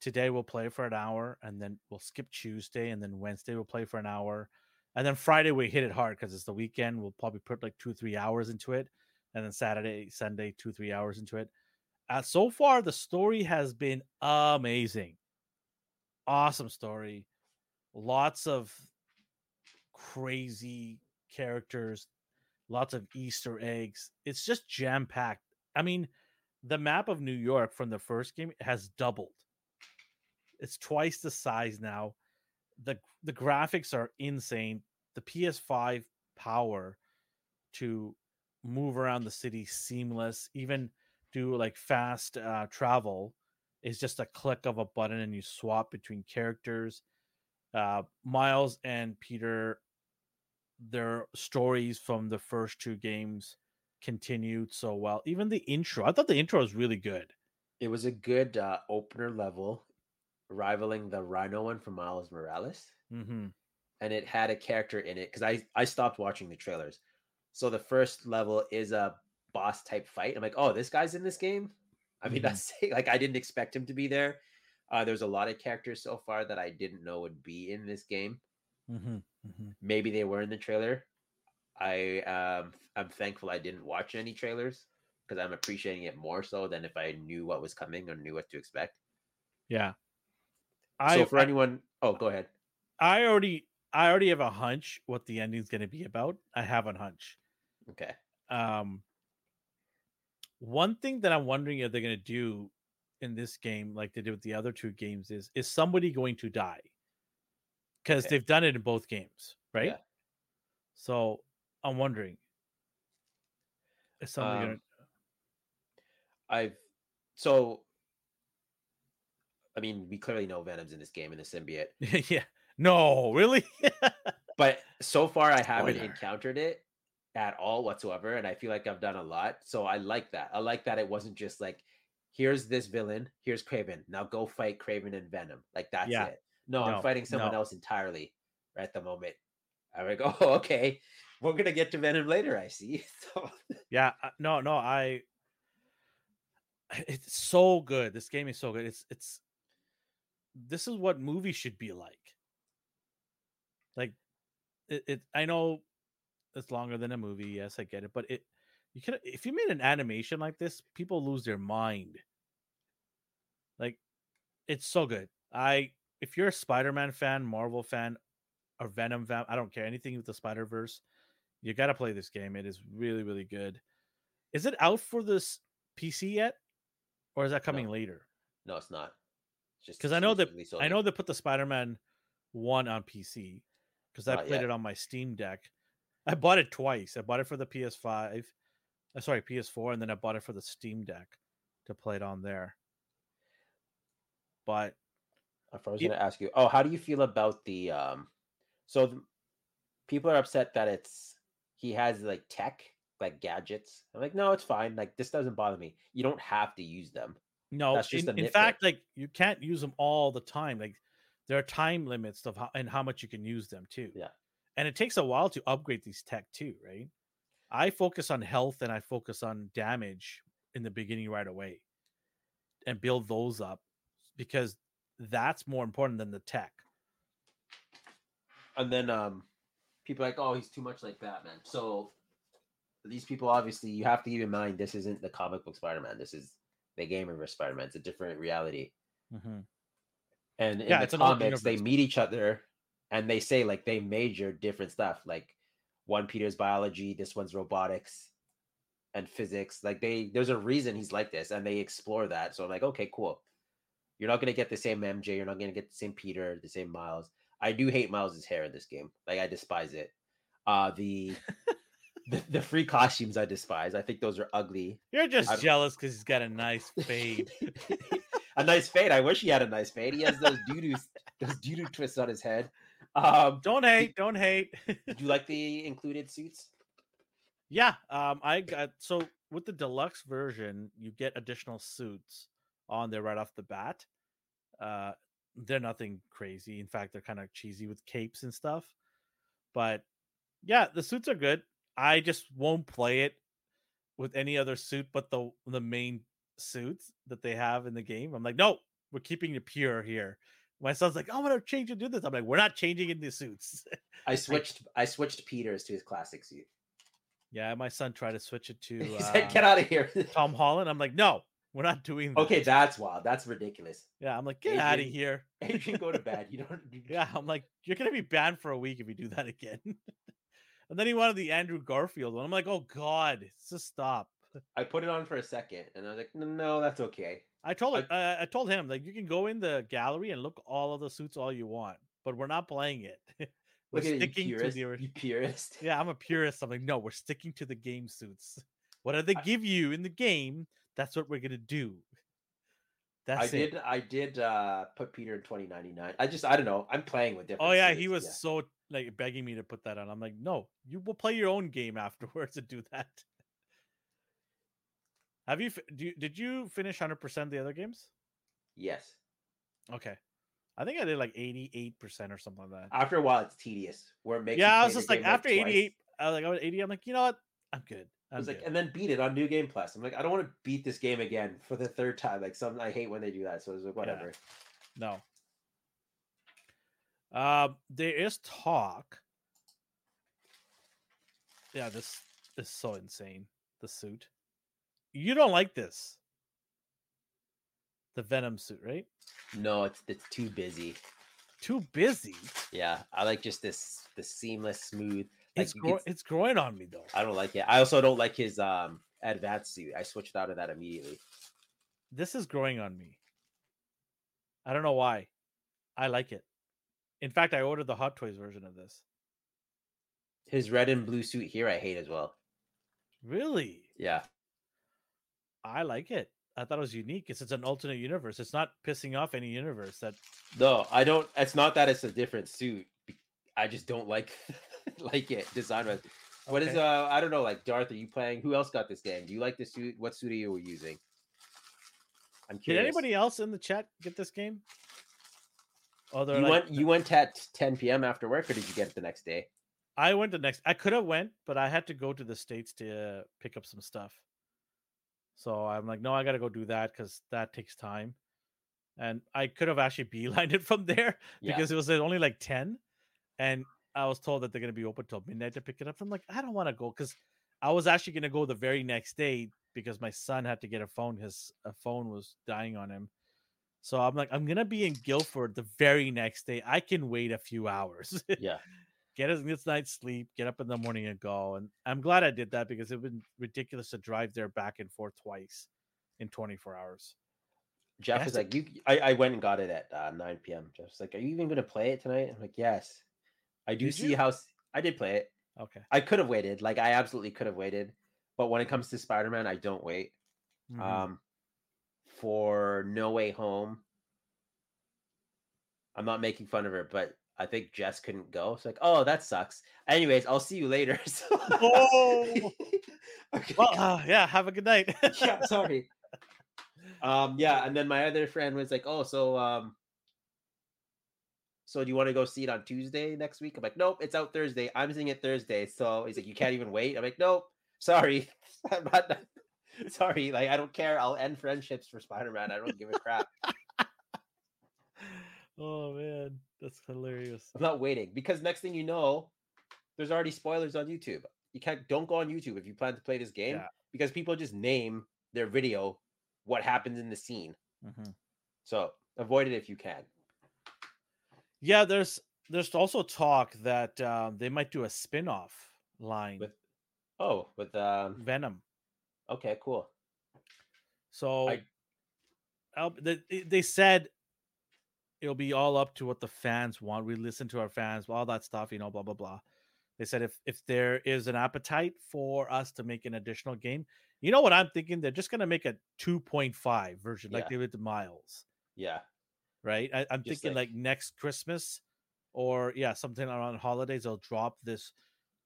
today we'll play for an hour, and then we'll skip Tuesday, and then Wednesday we'll play for an hour, and then Friday we hit it hard because it's the weekend. We'll probably put like two three hours into it, and then Saturday, Sunday, two three hours into it. Uh, so far, the story has been amazing. Awesome story. Lots of crazy characters, lots of Easter eggs. It's just jam packed. I mean, the map of New York from the first game has doubled. It's twice the size now. the The graphics are insane. The PS5 power to move around the city seamless, even do like fast uh, travel is just a click of a button and you swap between characters. Uh, Miles and Peter, their stories from the first two games continued so well. Even the intro, I thought the intro was really good. it was a good uh, opener level, rivaling the Rhino one from Miles Morales. Mm-hmm. and it had a character in it because I I stopped watching the trailers. So the first level is a boss type fight. I'm like, oh, this guy's in this game. I mean, Mhm. that's like I didn't expect him to be there. Uh, there's a lot of characters so far that I didn't know would be in this game. Mm-hmm. Mm-hmm. Maybe they were in the trailer. I um I'm thankful I didn't watch any trailers because I'm appreciating it more so than if I knew what was coming or knew what to expect. Yeah. so for I anyone, oh, go ahead. I already I already have a hunch what the ending's going to be about. I have a hunch. Okay. Um, one thing that I'm wondering if they're going to do in this game, like they did with the other two games, is is somebody going to die? Because Okay. they've done it in both games, right? Yeah. So I'm wondering, is somebody Um, I've so I mean, we clearly know Venom's in this game in the symbiote, yeah. No, really? but so far I haven't Spoiler. encountered it at all whatsoever, and I feel like I've done a lot. So I like that. I like that it wasn't just like, here's this villain, here's Kraven, now go fight Kraven and Venom. Like that's Yeah. it. No, No, I'm fighting someone no. else entirely right at the moment. I'm like, oh, okay. We're gonna get to Venom later, I see. So yeah. uh, No, no. I. It's so good. This game is so good. It's it's. This is what movies should be like. Like, it. it I know, it's longer than a movie. Yes, I get it. But it, you could if you made an animation like this, people lose their mind. Like, it's so good. I if you're a Spider-Man fan, Marvel fan, or Venom fan, I don't care anything with the Spider Verse. You got to play this game. It is really, really good. Is it out for this PC yet, or is that coming No. later? no, it's not. It's just Because I know that I know they put the Spider-Man one on PC because I Not played yet. it on my Steam Deck. I bought it twice. I bought it for the PS5, uh, sorry PS4, and then I bought it for the Steam Deck to play it on there. But If I was going to ask you, oh, how do you feel about the um? So the, people are upset that it's he has like tech, like gadgets. I'm like, no, it's fine. Like this doesn't bother me. You don't have to use them. No, That's just in, a in fact, like you can't use them all the time. Like there are time limits of how and how much you can use them too. Yeah. And it takes a while to upgrade these tech too, right? I focus on health and I focus on damage in the beginning right away and build those up because that's more important than the tech. And then um people are like, oh, he's too much like Batman. So these people obviously you have to keep in mind this isn't the comic book Spider-Man. This is the game of Spider-Man. It's a different reality. Mm-hmm. And in Yeah, the comics, they meet each other and they say like they major different stuff. Like one Peter's biology, this one's robotics and physics. Like they there's a reason he's like this, and they explore that. So I'm like, okay, cool. You're not gonna get the same MJ, you're not gonna get the same Peter, the same Miles. I do hate Miles's hair in this game. Like I despise it. Uh the the, the free costumes I despise. I think those are ugly. You're just jealous because he's got a nice fade. a nice fade. I wish he had a nice fade. He has those doo those doo doo twists on his head. Um, don't hate, don't hate. do you like the included suits? yeah, um, I got so with the deluxe version, you get additional suits on there right off the bat. Uh, they're nothing crazy. In fact, they're kind of cheesy with capes and stuff. But yeah, the suits are good. I just won't play it with any other suit but the the main suits that they have in the game. I'm like, no, we're keeping it pure here. My son's like, I want to change and do this. I'm like, we're not changing in the suits. I switched. I switched Peters to his classic suit. yeah, my son tried to switch it to He uh, said, "Get out of here." Tom Holland. I'm like, no, we're not doing that. okay, that's wild. That's ridiculous. Yeah, I'm like, get out of here. Adrian, go to bed. You don't. Yeah, I'm like, you're gonna be banned for a week if you do that again. and then he wanted the Andrew Garfield one. I'm like, oh god, just stop. I put it on for a second, and I was like, "No, no that's okay." I told I, uh, I told him like you can go in the gallery and look all of the suits all you want, but we're not playing it. we're Look it, you sticking to the You purist. Yeah, I'm a purist. I'm like, no, we're sticking to the game suits. What Whatever they I- give you in the game, that's what we're gonna do. I That's it. did. I did uh put Peter in 2099. I just. I don't know. I'm playing with different. Oh yeah, suits, he was so like begging me to put that on. I'm like, no, you will play your own game afterwards and do that. Have you? Do you, did you finish hundred percent the other games? Yes. Okay, I think I did like eighty eight percent or something like that. After a while, it's tedious. Makes. you yeah, I was just like after eighty eight, I was like I was eighty. I'm like, you know what? I'm good. I was like, and then beat it on New Game Plus. I'm like, I don't want to beat this game again for the third time. Like, some I hate when they do that. So I was like, whatever. No. Um, there is talk. Yeah, this is so insane. The suit. You don't like this. The Venom suit, right? No, it's it's too busy. Too busy. Yeah, I like just this the seamless, smooth. Like It's gro- it's growing on me though. I don't like it. I also don't like his um advanced suit. I switched out of that immediately. This is growing on me. I don't know why. I like it. In fact, I ordered the Hot Toys version of this. His red and blue suit here, I hate as well. Really? Yeah, I like it. I thought it was unique. It's it's an alternate universe. It's not pissing off any universe that no, I don't. It's not that it's a different suit. I just don't like like it design wise. What is Okay. uh? I don't know. Like Darth, are you playing? Who else got this game? Do you like the suit? What suit are you using? I'm curious. Did anybody else in the chat get this game? Oh, You like, went. You went at 10 p.m. after work, or did you get it the next day? I went the next. I could have went, but I had to go to the states to uh, pick up some stuff. So I'm like, no, I got to go do that because that takes time. And I could have actually beelined it from there Yeah. because it was only like ten, and uh-huh. I was told that they're gonna be open till midnight to pick it up. I'm like, I don't want to go because I was actually gonna go the very next day because my son had to get a phone. His a phone was dying on him. So I'm like, I'm gonna be in Guildford the very next day. I can wait a few hours. Yeah. get a good night's sleep, get up in the morning and go. And I'm glad I did that because it would ridiculous to drive there back and forth twice in 24 hours. Jeff was like, "You." I, I went and got it at uh, 9 p.m. Jeff's like, "Are you even gonna play it tonight?" I'm like, "Yes." I do Did see you? how I did play it. Okay. I could have waited. Like, I absolutely could have waited. But when it comes to Spider-Man, I don't wait. Mhm. Um, for No Way Home, I'm not making fun of her, but I think Jess couldn't go. It's like, oh, that sucks. Anyways, I'll see you later. So- Oh! Okay, well, uh, yeah, have a good night. yeah, sorry. Um, yeah, and then my other friend was like, "Oh, so um, So do you want to go see it on Tuesday next week? I'm like, nope, it's out Thursday. I'm seeing it Thursday. So he's like, you can't even wait. I'm like, nope, sorry. I'm not, sorry. Like, I don't care. I'll end friendships for Spider Man. I don't give a crap. oh man, that's hilarious. I'm not waiting because next thing you know, there's already spoilers on YouTube. You can't don't go on YouTube if you plan to play this game Yeah. because people just name their video what happens in the scene. Mhm. So avoid it if you can. Yeah, there's there's also talk that um, they might do a spin-off line With oh, with um Venom. okay, cool. So I- they- they said it'll be all up to what the fans want. We listen to our fans, all that stuff, you know, blah blah blah. They said if if there is an appetite for us to make an additional game, you know what I'm thinking? They're just gonna make a 2.5 version like Yeah. they did the Miles, Yeah. right? I, I'm Just thinking like, like- next Christmas or yeah, something around holidays. They'll drop this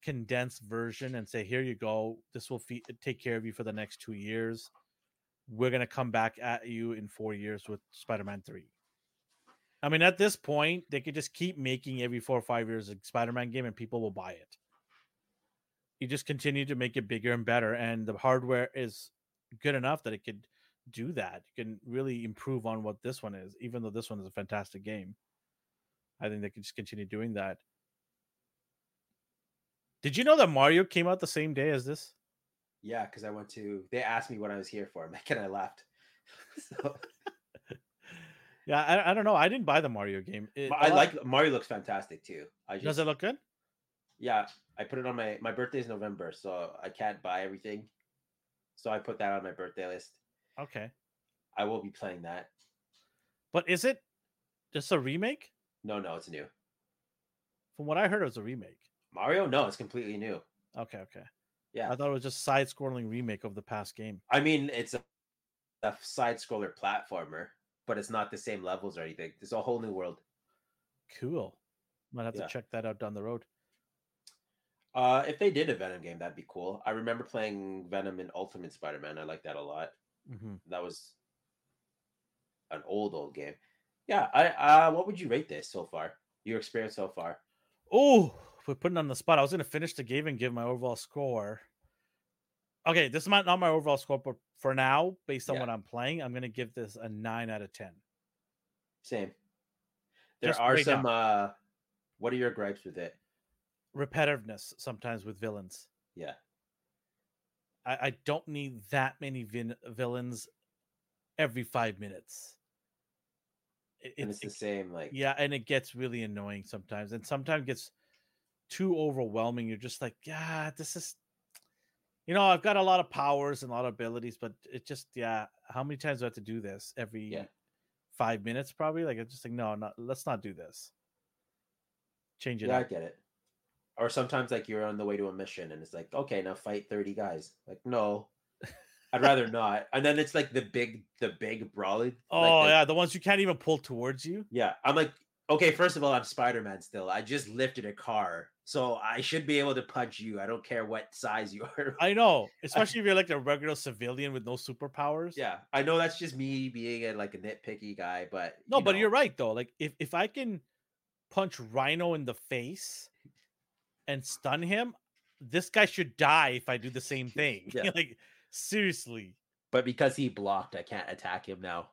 condensed version and say, "Here you go. This will fe- take care of you for the next two years. We're gonna come back at you in four years with Spider-Man Three. I mean, at this point, they could just keep making every four or five years a Spider-Man game, and people will buy it. You just continue to make it bigger and better, and the hardware is good enough that it could do that. You can really improve on what this one is, even though this one is a fantastic game. I think they could just continue doing that. Did you know that Mario came out the same day as this? Yeah, because I went to they asked me what I was here for. And I left. so Yeah, I, I don't know. I didn't buy the Mario game. Eh, it- I a lot- like Mario looks fantastic too. I just Does it look good? yeah, I put it on my my birthday is November, so I can't buy everything. So I put that on my birthday list. Okay, I will be playing that. but is it just a remake? No, no, it's new. From what I heard, it was a remake. Mario, no, it's completely new. Okay, okay. Yeah. I thought it was just side-scrolling remake of the past game. I mean, it's a, a side scroller platformer, but it's not the same levels or anything. It's a whole new world. Cool. Might have Yeah. to check that out down the road. Uh, if they did a Venom game, that'd be cool. I remember playing Venom in Ultimate Spider-Man. I like that a lot. hmm That was an old old game. Yeah, I uh what would you rate this so far? Your experience so far? Oh, we're putting on the spot. I was gonna finish the game and give my overall score. Okay, this is not not my overall score, but for now, based on Yeah. what I'm playing, I'm gonna give this a nine out of ten. Same. There Just are some uh what are your gripes with it? Repetitiveness sometimes with villains. Yeah. I, I don't need that many vin- villains every five minutes. It, And it- it's the same like yeah, and it gets really annoying sometimes, and sometimes gets too overwhelming. You're just like, yeah, this is, you know, I've got a lot of powers and a lot of abilities, but it just, yeah, how many times do I have to do this every Yeah. five minutes? Probably. Like, it's just like, no, not let's not do this. Change it Yeah, I get it. Or sometimes like you're on the way to a mission and it's like, okay, now fight 30 guys. Like, no. I'd rather not. And then it's like the big the big brawling. Oh like the- yeah, the ones you can't even pull towards you. Yeah, I'm like, okay, first of all, I'm Spider Man still. I just lifted a car, so I should be able to punch you. I don't care what size you are. I know, especially if you're like a regular civilian with no superpowers. yeah, I know that's just me being a like a nitpicky guy, but No, you but know, you're right though. Like if if I can punch Rhino in the face and stun him, this guy should die if I do the same thing. Yeah. like seriously. But because he blocked, I can't attack him now.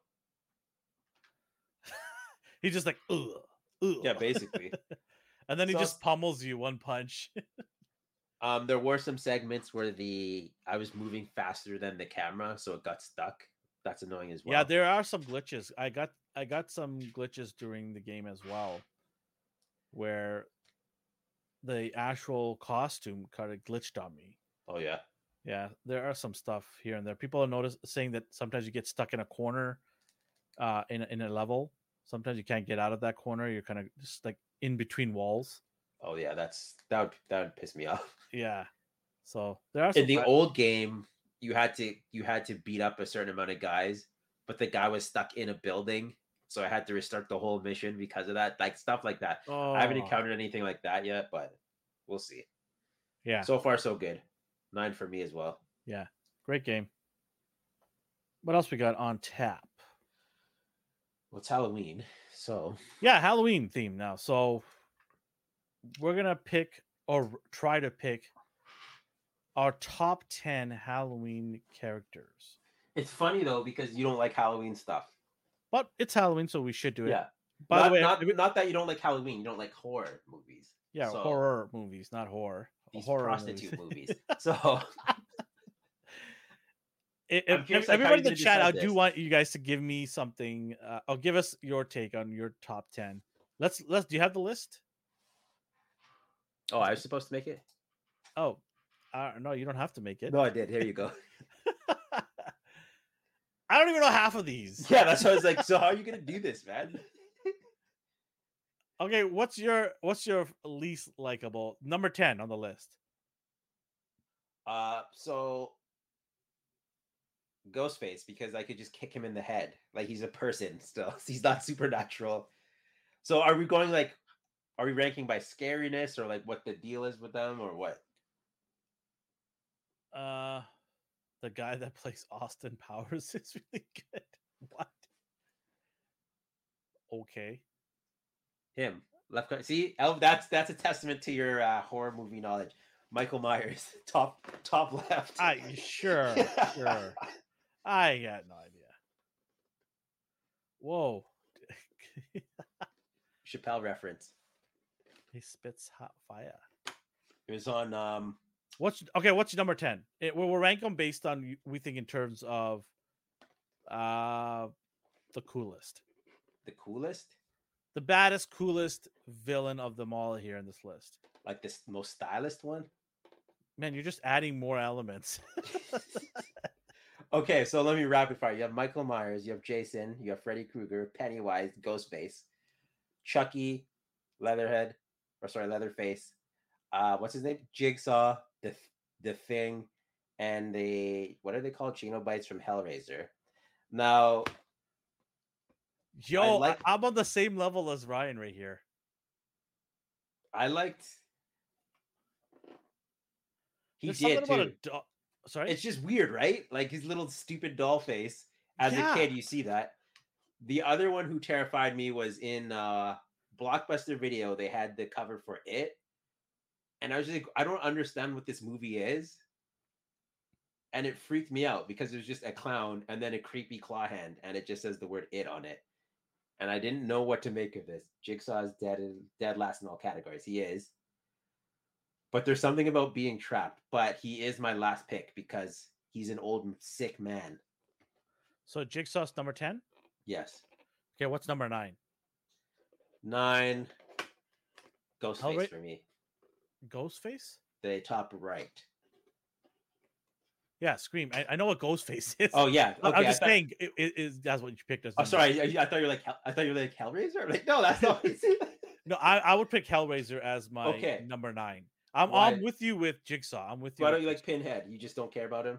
He's just like ugh, ugh. Yeah, basically. And then he So- just pummels you one punch. um, there were some segments where the I was moving faster than the camera, so it got stuck. That's annoying as well. Yeah, there are some glitches. I got I got some glitches during the game as well, where the actual costume kind of glitched on me. Oh yeah. Yeah, there are some stuff here and there. People are notice saying that sometimes you get stuck in a corner, uh, in in a level. Sometimes you can't get out of that corner. You're kind of just like in between walls. Oh yeah. That's that would that would piss me off. Yeah, so there are in the old game you had to you had to beat up a certain amount of guys but the guy was stuck in a building so i had to restart the whole mission because of that like stuff like that i haven't Oh, encountered anything like that yet but we'll see Yeah, so far so good nine for me as well Yeah. great game. What else we got on tap? Well, it's Halloween, so Yeah, Halloween theme now. So we're gonna pick or try to pick our top ten Halloween characters. it's funny though because you don't like Halloween stuff. But it's Halloween, so we should do it. Yeah. By not, the way, not, not that you don't like Halloween, you don't like horror movies. yeah, so- horror movies, not horror. These horror prostitute movies. movies. So if- everybody in the chat, I do this. want you guys to give me something. Uh, or give us your take on your top ten. Let's let's. Do you have the list? Oh, I was supposed to make it? Oh, uh, no, you don't have to make it. No, I did. Here you go. I don't even know half of these. yeah, that's why I was like, so how are you gonna do this, man? Okay, what's your what's your least likable number ten on the list? Uh so Ghostface, because I could just kick him in the head. Like he's a person still. He's not supernatural. So are we going like are we ranking by scariness or like what the deal is with them or what? Uh, the guy that plays Austin Powers is really good. What? Okay. Him. Left see, El, that's that's a testament to your uh, horror movie knowledge. Michael Myers, top top left. I sure sure. I got no idea. Whoa. Chappelle reference. he spits hot fire. It was on um What's okay? What's number ten? It, we'll, we'll rank them based on we think in terms of uh the coolest, the coolest, the baddest, coolest villain of them all here in this list. like this most stylist one. Man, you're just adding more elements. Okay, so let me rapid fire. You have Michael Myers, you have Jason, you have Freddy Krueger, Pennywise, Ghostface, Chucky, Leatherhead, or sorry, Leatherface. Uh, what's his name? Jigsaw, the the Thing, and the what are they called? Cenobites from Hellraiser. Now, Yo, I like- I'm on the same level as Ryan right here. I liked. He There's did too. a Sorry. It's just weird, right? Like his little stupid doll face. As Yeah. a kid, you see that. The other one who terrified me was in uh Blockbuster Video. They had the cover for it, and I was just like, I don't understand what this movie is. And it freaked me out because it was just a clown and then a creepy claw hand, and it just says the word "it" on it. And I didn't know what to make of this. Jigsaw is dead, dead last in all categories. He is but there's something about being trapped. But he is my last pick because he's an old sick man. so Jigsaw's number ten. Yes, Okay, what's number nine? nine. Ghostface Hellra- for me. Ghostface. The top right. Yeah, Scream. I, I know what Ghostface is. Oh yeah. I- Okay. I'm just thought- saying it, it is that's what you picked as. Oh, sorry. I, I thought you were like I thought you were like Hellraiser. Like no, that's not. No, I, I would pick Hellraiser as my Okay. number nine. I'm Why- I'm with you with Jigsaw. I'm with you. Why don't you like Pinhead? You just don't care about him.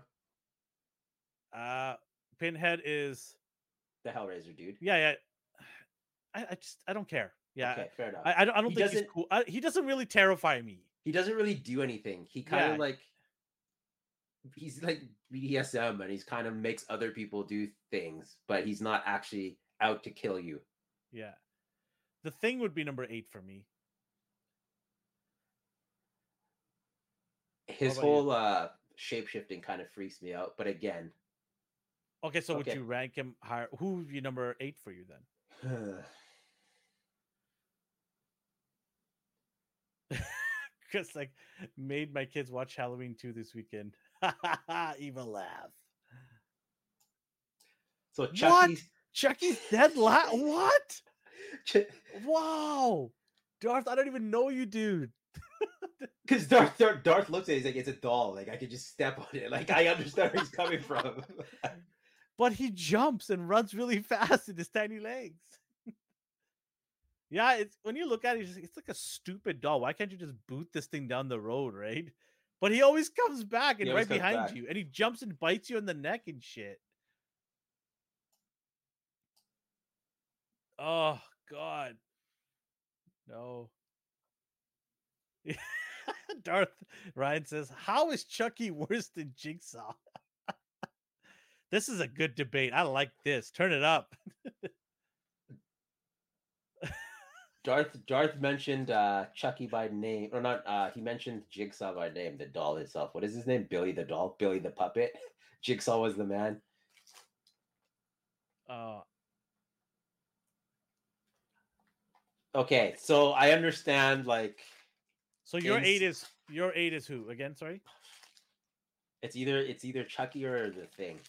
Uh, Pinhead is The Hellraiser dude. yeah yeah. I, I just I don't care. Yeah, Okay, fair enough. I, I don't I don't He think he's cool. I, he doesn't really terrify me. he doesn't really do anything. He kind Yeah. of like he's like BDSM and he's kind of makes other people do things, but he's not actually out to kill you. Yeah, the thing would be number eight for me. His about you? whole uh shape shifting kind of freaks me out, but again, Okay, so Okay. would you rank him higher? Who would be number eight for you then? Because like made my kids watch Halloween 2 this weekend. Evil laugh. so What? Chucky's Chucky's dead la What? because Wow. Darth, I don't even know you, dude. Darth, Darth Darth looks at it, he's like, it's a doll. Like I could just step on it. Like I understand where he's coming from. But he jumps and runs really fast in his tiny legs. yeah, it's when you look at it, it's, it's like a stupid doll. Why can't you just boot this thing down the road, right? But he always comes back and right behind back. you, and he jumps and bites you in the neck and shit. Oh God, no. Darth Ryan says, "How is Chucky worse than Jigsaw?" this is a good debate. I like this. Turn it up. Darth Darth mentioned uh Chucky by name, or not? Uh, he mentioned Jigsaw by name, the doll itself. What is his name? Billy the doll, Billy the puppet. Jigsaw was the man. Uh, Okay, so I understand. Like, so your eight is your eight is who again? Sorry. it's either it's either Chucky or the Thing.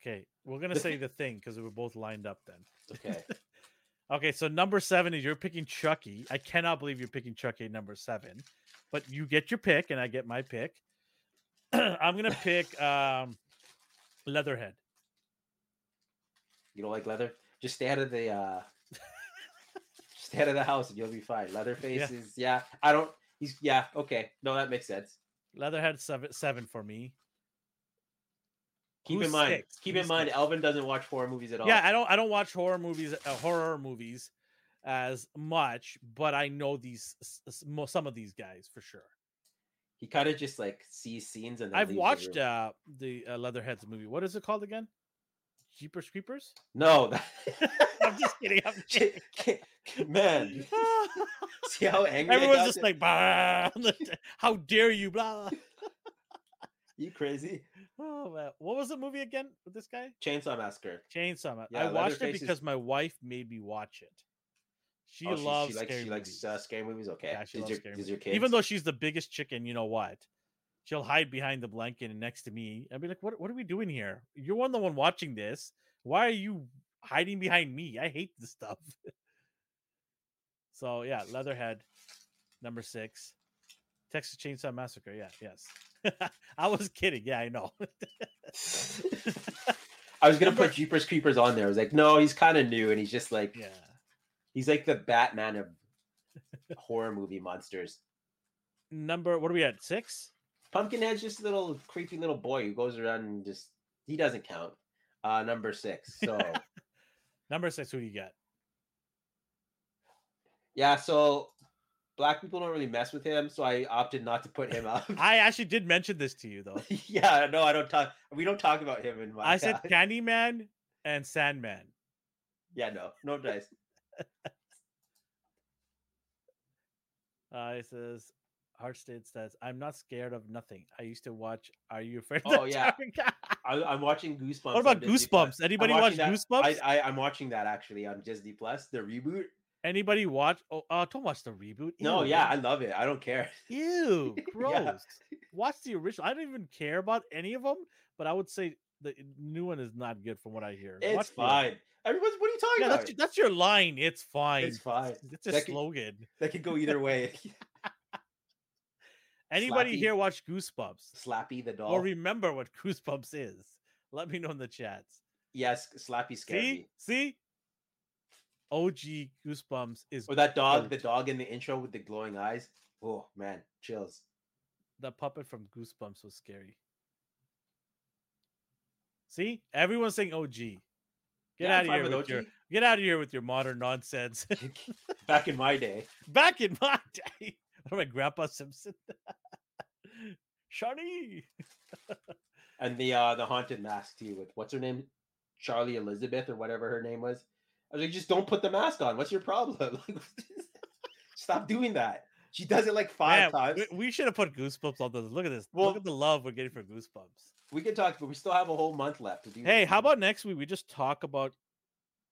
Okay, we're gonna say the thing because we're both lined up then. Okay, Okay, so number seven is you're picking Chucky. I cannot believe you're picking Chucky number seven, but you get your pick and I get my pick. I'm gonna pick um, Leatherhead. you don't like leather? Just stay out of the uh out of the house and you'll be fine. Leatherface Yeah. is yeah. I don't. He's yeah. Okay, no, that makes sense. Leatherhead seven seven for me. Keep Who's in mind. six? Keep Who's in mind. six? Elvin doesn't watch horror movies at all. Yeah, I don't I don't watch horror movies uh, horror movies as much, but I know these some of these guys for sure. he kind of just like sees scenes and. Then I've watched uh, the uh, Leatherheads movie. What is it called again? Jeepers Creepers? No, I'm just kidding. I'm kidding. man. See how angry everyone's just like, "Bah, how dare you, blah. you crazy. Oh man, what was the movie again with this guy? Chainsaw Massacre. Chainsaw. Yeah, I watched it Leatherface is- because my wife made me watch it. She Oh, loves she, likes scary she likes movies. uh, scary movies. Okay, Yeah, she Does loves your, scary kids? Even though she's the biggest chicken, you know what? She'll hide behind the blanket and next to me. I'll be like, "What? What are we doing here? You're one the one watching this. Why are you hiding behind me? I hate this stuff." so yeah, Leatherhead, number six, Texas Chainsaw Massacre. Yeah, yes. I was kidding. Yeah, I know. I was gonna Number- put Jeepers Creepers on there. I was like, no, he's kind of new, and he's just like yeah. he's like the Batman of horror movie monsters. Number. What are we at? Six. Pumpkinhead's just a little creepy little boy who goes around and just he doesn't count. Uh, number six. So Number six. Who do you got? yeah, so black people don't really mess with him, so I opted not to put him up. I actually did mention this to you though. yeah, no, I don't talk. We don't talk about him in my. I said Candyman and Sandman. yeah, no, no dice. Uh, it says Heartstate says, "I'm not scared of nothing. I used to watch. Are you afraid? Oh, yeah. I, I'm watching Goosebumps. what about Goosebumps? Anybody watch that- Goosebumps? I, I I'm watching that actually on Disney Plus, the reboot. Anybody watch? Oh, uh, don't watch the reboot. No, Ew. yeah, I love it. I don't care. Ew, gross. Yeah. Watch the original. I don't even care about any of them, but I would say the new one is not good from what I hear. It's Watch fine. Everyone's what are you talking Yeah, about? that's, your- that's your line. It's fine. It's fine. It's a That could- slogan. That could go either way. Anybody Slappy. here watch Goosebumps Slappy the doll. or remember what Goosebumps is? Let me know in the chats. yes, Slappy scared See, see, OG Goosebumps is Or that dog, the dog in the intro with the glowing eyes. Oh man, chills. the puppet from Goosebumps was scary. See, everyone's saying OG. Get Yeah, out of here with, with your get out of here with your modern nonsense. Back in my day. Back in my day, I, Grandpa Simpson? Shawnee. And the uh the haunted mask too with what's her name? Charlie Elizabeth or whatever her name was. I was like, just don't put the mask on. What's your problem? Like, Stop doing that. She does it like five Man, times. we, we should have put Goosebumps on this. Look at this. Well- Look at the love we're getting for Goosebumps. We can talk, but we still have a whole month left to do. Hey, how about next week we just talk about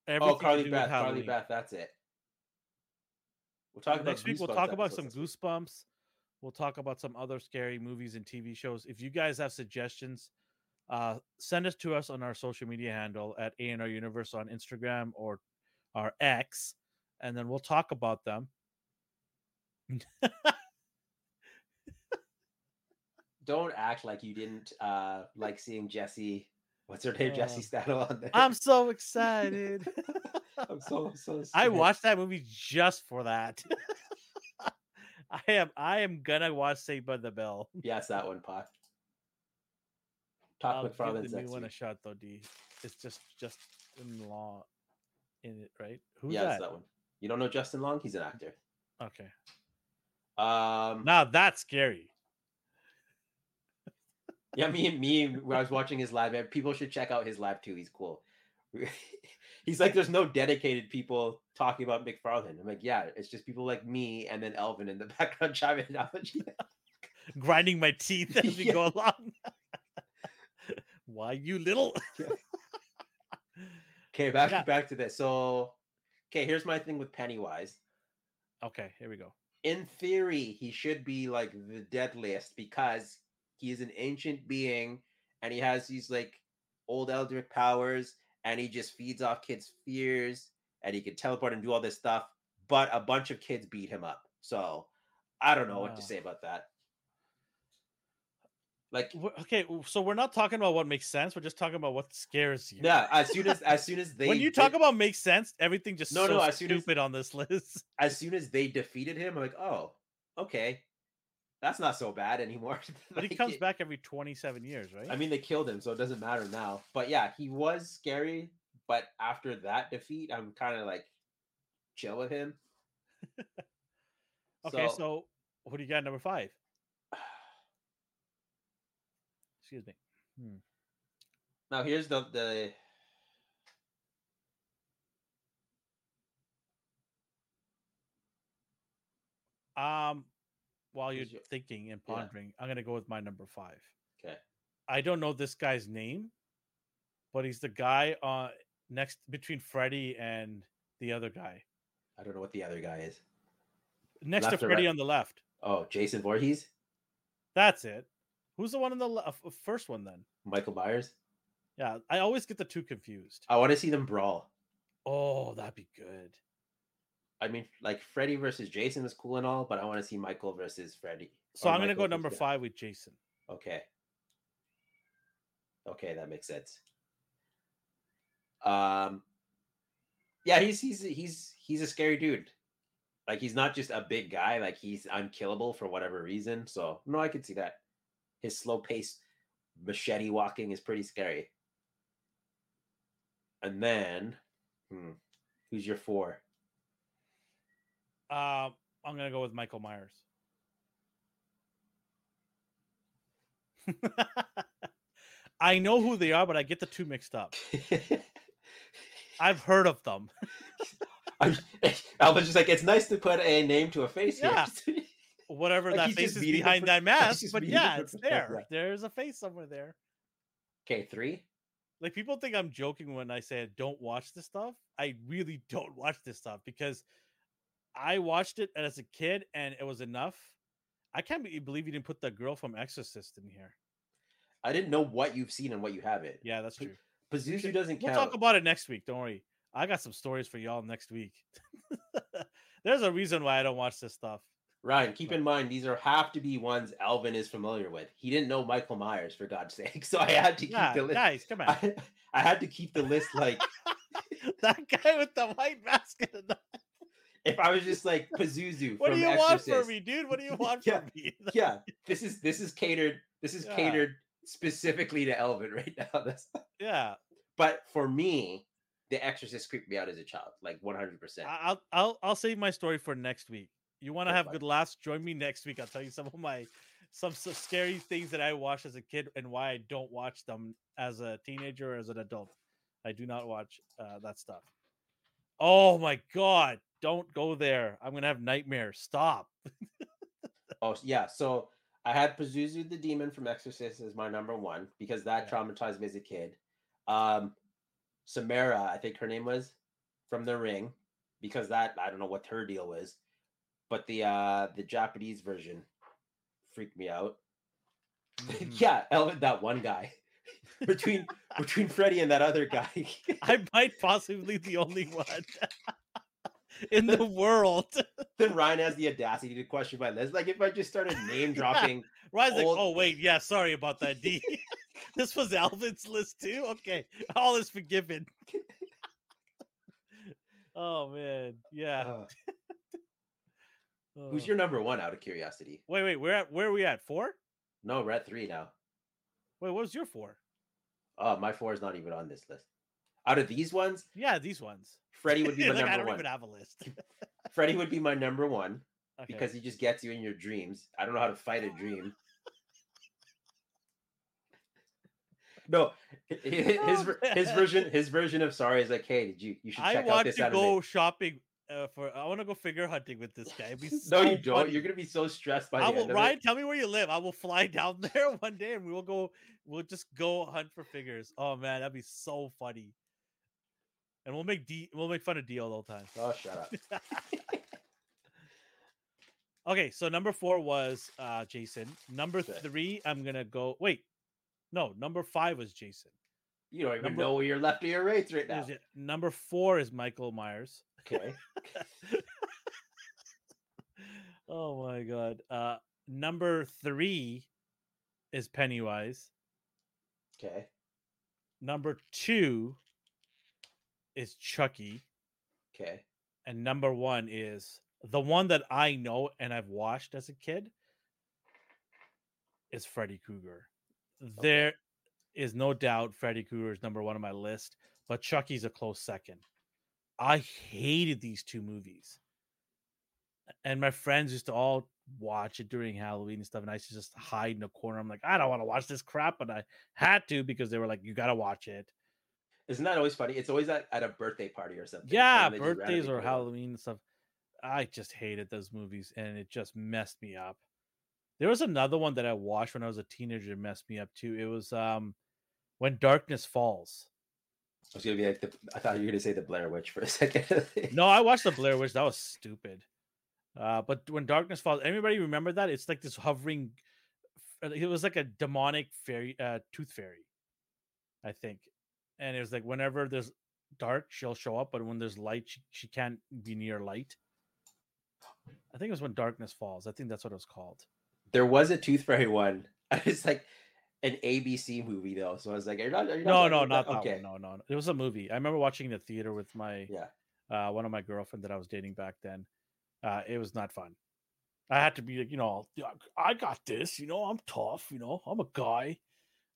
everything Oh, Carly Beth, Carly. Beth, that's it. We'll talk about next week we'll talk about some episodes. goosebumps we'll talk about some other scary movies and tv shows if you guys have suggestions uh send us to us on our social media handle at anr universe on instagram or our x and then we'll talk about them Don't act like you didn't uh like seeing Jesse. What's her name? Jesse Uh, on there. i'm so excited I'm so so. i watched that movie just for that i am i am gonna watch saved by the bell Yeah, it's that one, Pot. Talk I'll with the new one a shot though d it's just just in law in it right who's Yeah, that it's that one. You don't know Justin Long? He's an actor. okay Um, Now that's scary. Yeah, me and me when I was watching his live, people should check out his live too. He's cool. He's like, there's no dedicated people talking about McFarlane. I'm like, yeah, it's just people like me and then Elvin in the background chiming in. Grinding my teeth as we Yeah. go along. Why you little? Okay, back Yeah. back to this. So, okay, here's my thing with Pennywise. okay, here we go. In theory, he should be like the deadliest because he is an ancient being and he has these like old eldritch powers and he just feeds off kids' fears and he can teleport and do all this stuff. But a bunch of kids beat him up. So I don't know what to say about that. Like Okay, so we're not talking about what makes sense. We're just talking about what scares you. yeah, as soon as as soon as they when you talk about makes sense, everything just No, so no, as soon as- stupid on this list. as soon as they defeated him, I'm like, oh, okay, that's not so bad anymore. But he comes back every 27 years, right? I mean, they killed him, so it doesn't matter now. But yeah, he was scary. But after that defeat, I'm kind of like chill with him. okay, so, who do you got number five? Excuse me. Hmm. now here's the the Um, while you're thinking and Yeah. pondering, I'm gonna go with my number five. okay. I don't know this guy's name, but he's the guy uh next between Freddy and the other guy. I don't know what the other guy is. Next Left to Freddy right? on the left. Oh, Jason Voorhees, That's it. Who's the one in the le- first one then? Michael Myers. Yeah, I always get the two confused. I want to see them brawl. Oh, that'd be good. I mean, like Freddy versus Jason is cool and all, but I want to see Michael versus Freddy. So I'm gonna go number five with Jason. Okay. Okay, that makes sense. Um Yeah, he's he's he's he's a scary dude. Like he's not just a big guy, like he's unkillable for whatever reason. So, no, I could see that. His slow pace machete walking is pretty scary. And then hmm, who's your 4? Uh, I'm gonna go with Michael Myers. I know who they are, but I get the two mixed up. I've heard of them. I'm, Elvin's just like it's nice to put a name to a face Yeah. Whatever Like, that face is behind for- that mask, but yeah, it's there. yeah. There's a face somewhere there. okay, 3. Like people think I'm joking when I say I don't watch this stuff. I really don't watch this stuff because I watched it as a kid and it was enough. I can't believe you didn't put the girl from Exorcist in here. I didn't know what you've seen and what you haven't. Yeah, that's true. Pazuzu doesn't count. We'll talk about it next week. Don't worry. I got some stories for y'all next week. There's a reason why I don't watch this stuff. Ryan, keep in mind these are have to be ones Elvin is familiar with. He didn't know Michael Myers for God's sake, so I had to keep the list. guys, come on. I, I had to keep the list like that guy with the white mask. And the... if I was just like Pazuzu. What do you want Exorcist, from me, dude? What do you want Yeah. from me? Yeah, this is this is catered. This is Yeah. catered specifically to Elvin right now. That's yeah, but for me, The Exorcist creeped me out as a child, like one hundred percent. I- I'll I'll I'll save my story for next week. You want to have good laughs? Join me next week. I'll tell you some of my some, some scary things that I watched as a kid and why I don't watch them as a teenager or as an adult. I do not watch uh, that stuff. Oh my god! Don't go there. I'm gonna have nightmares. Stop. Oh yeah, so I had Pazuzu the demon from Exorcist as my number one because that Yeah. traumatized me as a kid. Um, Samara, I think her name was from The Ring, because that I don't know what her deal was, but the uh the Japanese version freaked me out. Mhm. yeah, Elvin, that one guy between between Freddy and that other guy. I might possibly be the only one in the world. then Ryan has the audacity to question my list. Like if I just started name dropping Ryan's like, oh wait, yeah, sorry about that. D. this was Elvin's list too. Okay, all is forgiven. oh man, yeah. uh, who's Oh. your number one out of curiosity? Wait, wait, we're at where are we at? Four? No, we're at three now. Wait, what was your four? Oh, my four is not even on this list. Out of these ones, Yeah, these ones. Freddie would be my like, I number don't one. even have a list. Freddie would be my number one Okay. because he just gets you in your dreams. I don't know how to fight a dream. no, hi- hi- his his version his version of sorry is like, hey, did you you should I check out want this to anime. go shopping uh, for. I want to go figure hunting with this guy. It'd no, you don't. funny. You're gonna be so stressed by I the will. end of Ryan, it. tell me where you live. I will fly down there one day, and we will go. We'll just go hunt for figures. Oh man, that'd be so funny. And we'll make D. We'll make fun of D all the time. Oh, shut up. Okay, so number four was uh Jason. Number Okay. three, I'm gonna go. Wait, no, number five was Jason. You don't even Number- know where your left or your right's right now. Is it- Number four is Michael Myers. Okay. Oh my god. Uh number three is Pennywise. Okay. Number two is Chucky. Okay. And number one is the one that I know and I've watched as a kid is Freddy Krueger. There is no doubt Freddy Krueger is number one on my list, but Chucky's a close second. I hated these two movies. And my friends used to all watch it during Halloween and stuff, and I used to just hide in a corner. I'm like, I don't want to watch this crap, but I had to because they were like, you gotta watch it. Isn't that always funny? It's always at, at a birthday party or something. Yeah, and they just randomly birthdays or. Halloween and stuff. I just hated those movies and it just messed me up. There was another one that I watched when I was a teenager that messed me up too. It was um when darkness falls. I was gonna be like, the, I thought you were gonna say the Blair Witch for a second. No, I watched the Blair Witch. That was stupid. Uh, but when darkness falls, anybody remember that? It's like this hovering. It was like a demonic fairy, uh, tooth fairy, I think. And it was like whenever there's dark, she'll show up, but when there's light, she, she can't be near light. I think it was when darkness falls. I think that's what it was called. there was a Tooth Fairy one. It's like an ABC movie though, so I was like, "You're not." You're No, no, not that Okay. one. No, no, it was a movie. I remember watching in the theater with my Yeah. uh, one of my girlfriend that I was dating back then. Uh, it was not fun. I had to be like, you know, I got this. You know, I'm tough. You know, I'm a guy.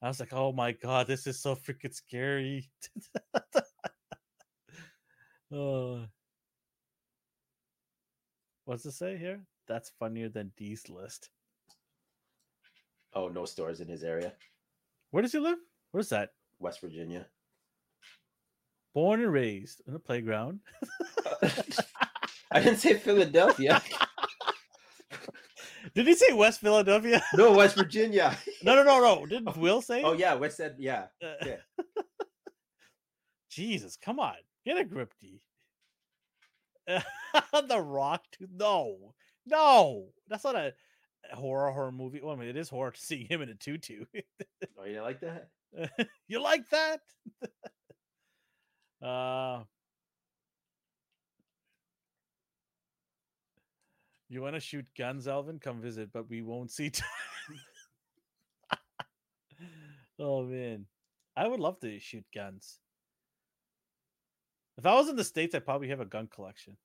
I was like, oh my god, this is so freaking scary. uh, what's it say here? That's funnier than D's list. Oh, no stores in his area, Where does he live? What is that? West Virginia. Born and raised in a playground. I didn't say Philadelphia. Did he say West Philadelphia? no, West Virginia. no, no, no, no. Didn't Will say? Oh yeah, West said yeah. Uh, yeah. Jesus, come on, get a grip, D. the Rock, no, no, that's not a horror horror movie. Well, I mean, it is horror to see him in a tutu. Oh, you like that? you like that? uh, you want to shoot guns, Elvin? Come visit, but we won't see. t- oh man, I would love to shoot guns. If I was in the states, I'd probably have a gun collection.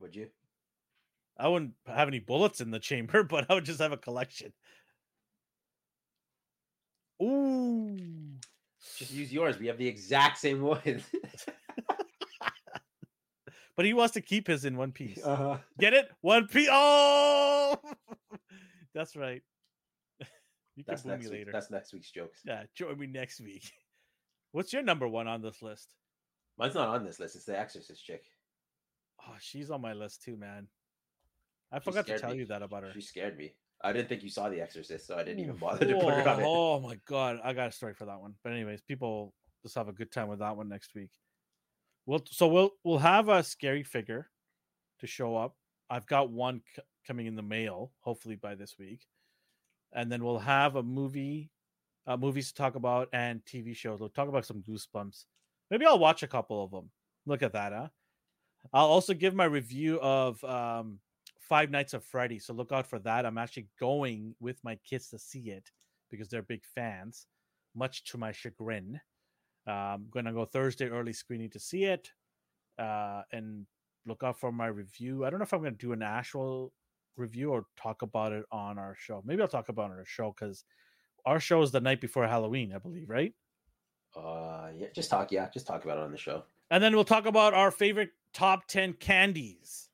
Would you? I wouldn't have any bullets in the chamber, but I would just have a collection. Ooh. Just use yours. We have the exact same one. But he wants to keep his in one piece. uh-huh. Get it? One piece. Oh, that's right. you can That's boo me week. later. That's next week's jokes. Yeah, join me next week. What's your number one on this list? Mine's not on this list. It's the Exorcist chick. Oh, she's on my list too, man. I She forgot to tell me. you that about her. She scared me. I didn't think you saw The Exorcist, so I didn't even bother to put her on it. Oh my god, I got a story for that one. But anyways, people just have a good time with that one next week. We'll so we'll we'll have a scary figure to show up. I've got one c- coming in the mail, hopefully by this week, and then we'll have a movie, uh, movies to talk about and TV shows. We'll talk about some Goosebumps. Maybe I'll watch a couple of them. Look at that, huh? I'll also give my review of um, Five Nights of Freddy. So look out for that. I'm actually going with my kids to see it because they're big fans, much to my chagrin. I'm gonna go Thursday early screening to see it, uh, and look out for my review. I don't know if I'm gonna do an actual review or talk about it on our show. Maybe I'll talk about it on our show because our show is the night before Halloween, I believe, right? Uh, yeah, just talk. Yeah, just talk about it on the show. And then we'll talk about our favorite top 10 candies.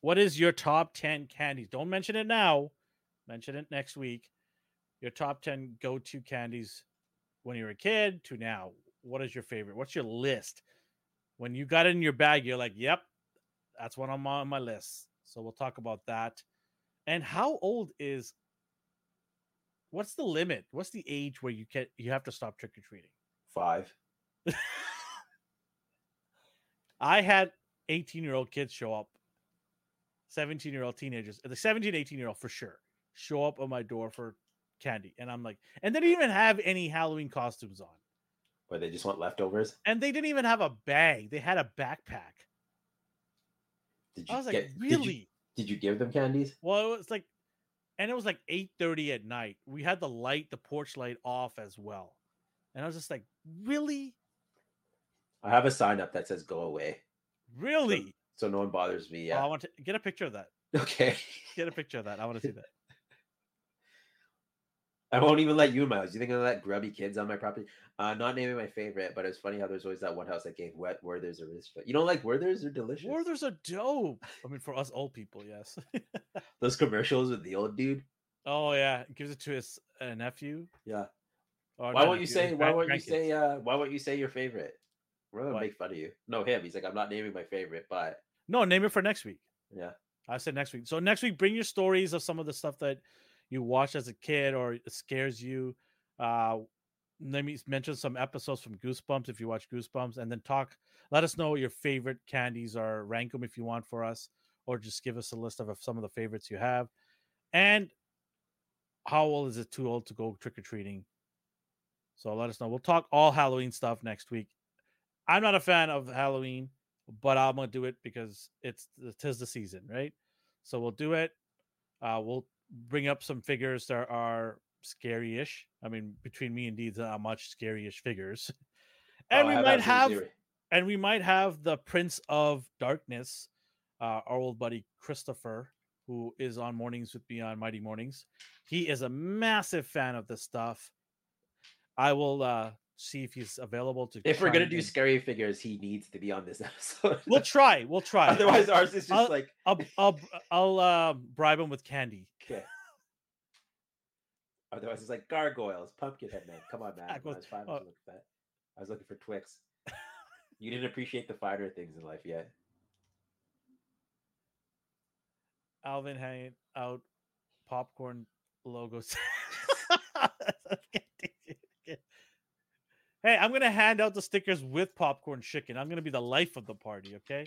What is your top 10 candies? Don't mention it now. Mention it next week. Your top 10 go to candies when you were a kid to now? What is your favorite? What's your list? When you got it in your bag, you're like, "Yep, that's one on my, on my list." So we'll talk about that. And how old is? What's the limit? What's the age where you can you have to stop trick or treating? Five. I had 18 year old kids show up, 17 year old teenagers, the 17, 18 year old for sure, show up on my door for candy. And I'm like, and they didn't even have any Halloween costumes on. Or they just want leftovers. And they didn't even have a bag, they had a backpack. Did you I was like, really? Did you, did you give them candies? Well, it was like, and it was like 8:30 at night. We had the light, the porch light off as well. And I was just like, really? I have a sign up that says "Go away," Really? so no one bothers me. Oh, I want to get a picture of that. Okay. Get a picture of that. I want to see that. I won't even let you in my house. You think I'm gonna let grubby kids on my property? Uh, not naming my favorite, but it's funny how there's always that one house that gave wet Werthers are delicious. You don't like Werthers? They're delicious. Werther's are dope. I mean, for us old people, yes. Those commercials with the old dude. oh yeah, gives it to his uh, nephew. Yeah. Or Why won't you nephew, say? Why won't you say? Uh, why won't you say your favorite? We're gonna What? make fun of you. No, him. He's like, I'm not naming my favorite, but No, name it for next week. yeah. I said next week. So next week, bring your stories of some of the stuff that you watched as a kid or it scares you. Uh, let me mention some episodes from Goosebumps if you watch Goosebumps, and then talk. Let us know what your favorite candies are. Rank them if you want for us, or just give us a list of of some of the favorites you have. And how old is it too old to go trick or treating? So let us know. We'll talk all Halloween stuff next week. I'm not a fan of Halloween, but I'm gonna do it because it's tis the season, right? So we'll do it. Uh, we'll bring up some figures that are scary-ish. I mean, between me and Deeds, not much scary-ish figures. And Oh, we might have, and we might have the Prince of Darkness, uh, our old buddy Christopher, who is on Mornings with me on Mighty Mornings. He is a massive fan of this stuff. I will uh, see if he's available to. If we're gonna do in. scary figures, he needs to be on this episode. we'll try. We'll try. Otherwise, ours is just I'll- like I'll I'll I'll uh, bribe him with candy. okay. Otherwise, it's like gargoyles, pumpkinhead man. Come on, man. I was- five, I oh. was looking for that. I was looking for Twix. you didn't appreciate the finer things in life yet. Elvin hanging out popcorn logos. hey, I'm gonna hand out the stickers with popcorn chicken. I'm gonna be the life of the party. Okay.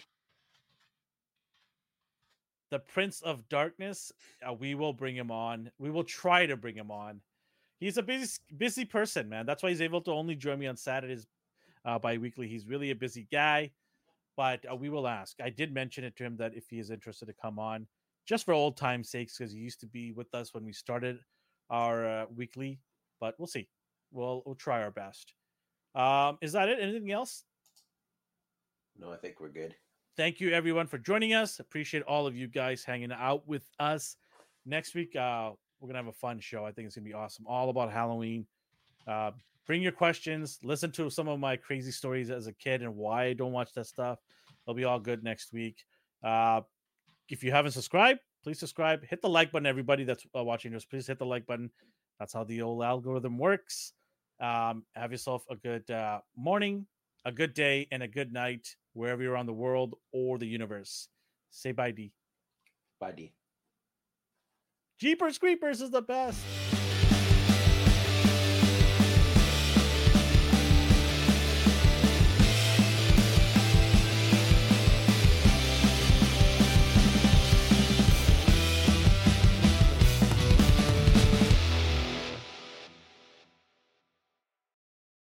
The Prince of Darkness. Uh, we will bring him on. We will try to bring him on. He's a busy, busy person, man. That's why he's able to only join me on Saturdays uh, bi-weekly. He's really a busy guy, but uh, we will ask. I did mention it to him that if he is interested to come on, just for old time's sakes, because he used to be with us when we started our uh, weekly. But we'll see. We'll we'll try our best. Um, is that it? Anything else? No, I think we're good. Thank you everyone for joining us. Appreciate all of you guys hanging out with us. Next week, uh, we're gonna have a fun show. I think it's gonna be awesome. All about Halloween. Uh, bring your questions. Listen to some of my crazy stories as a kid and why I don't watch that stuff. It'll be all good next week. Uh, if you haven't subscribed, please subscribe. Hit the like button, everybody that's uh, watching us. Please hit the like button. That's how the old algorithm works. Um, have yourself a good uh, morning, a good day, and a good night wherever you're on the world or the universe. Say bye, D. Bye, D. Jeepers Creepers is the best.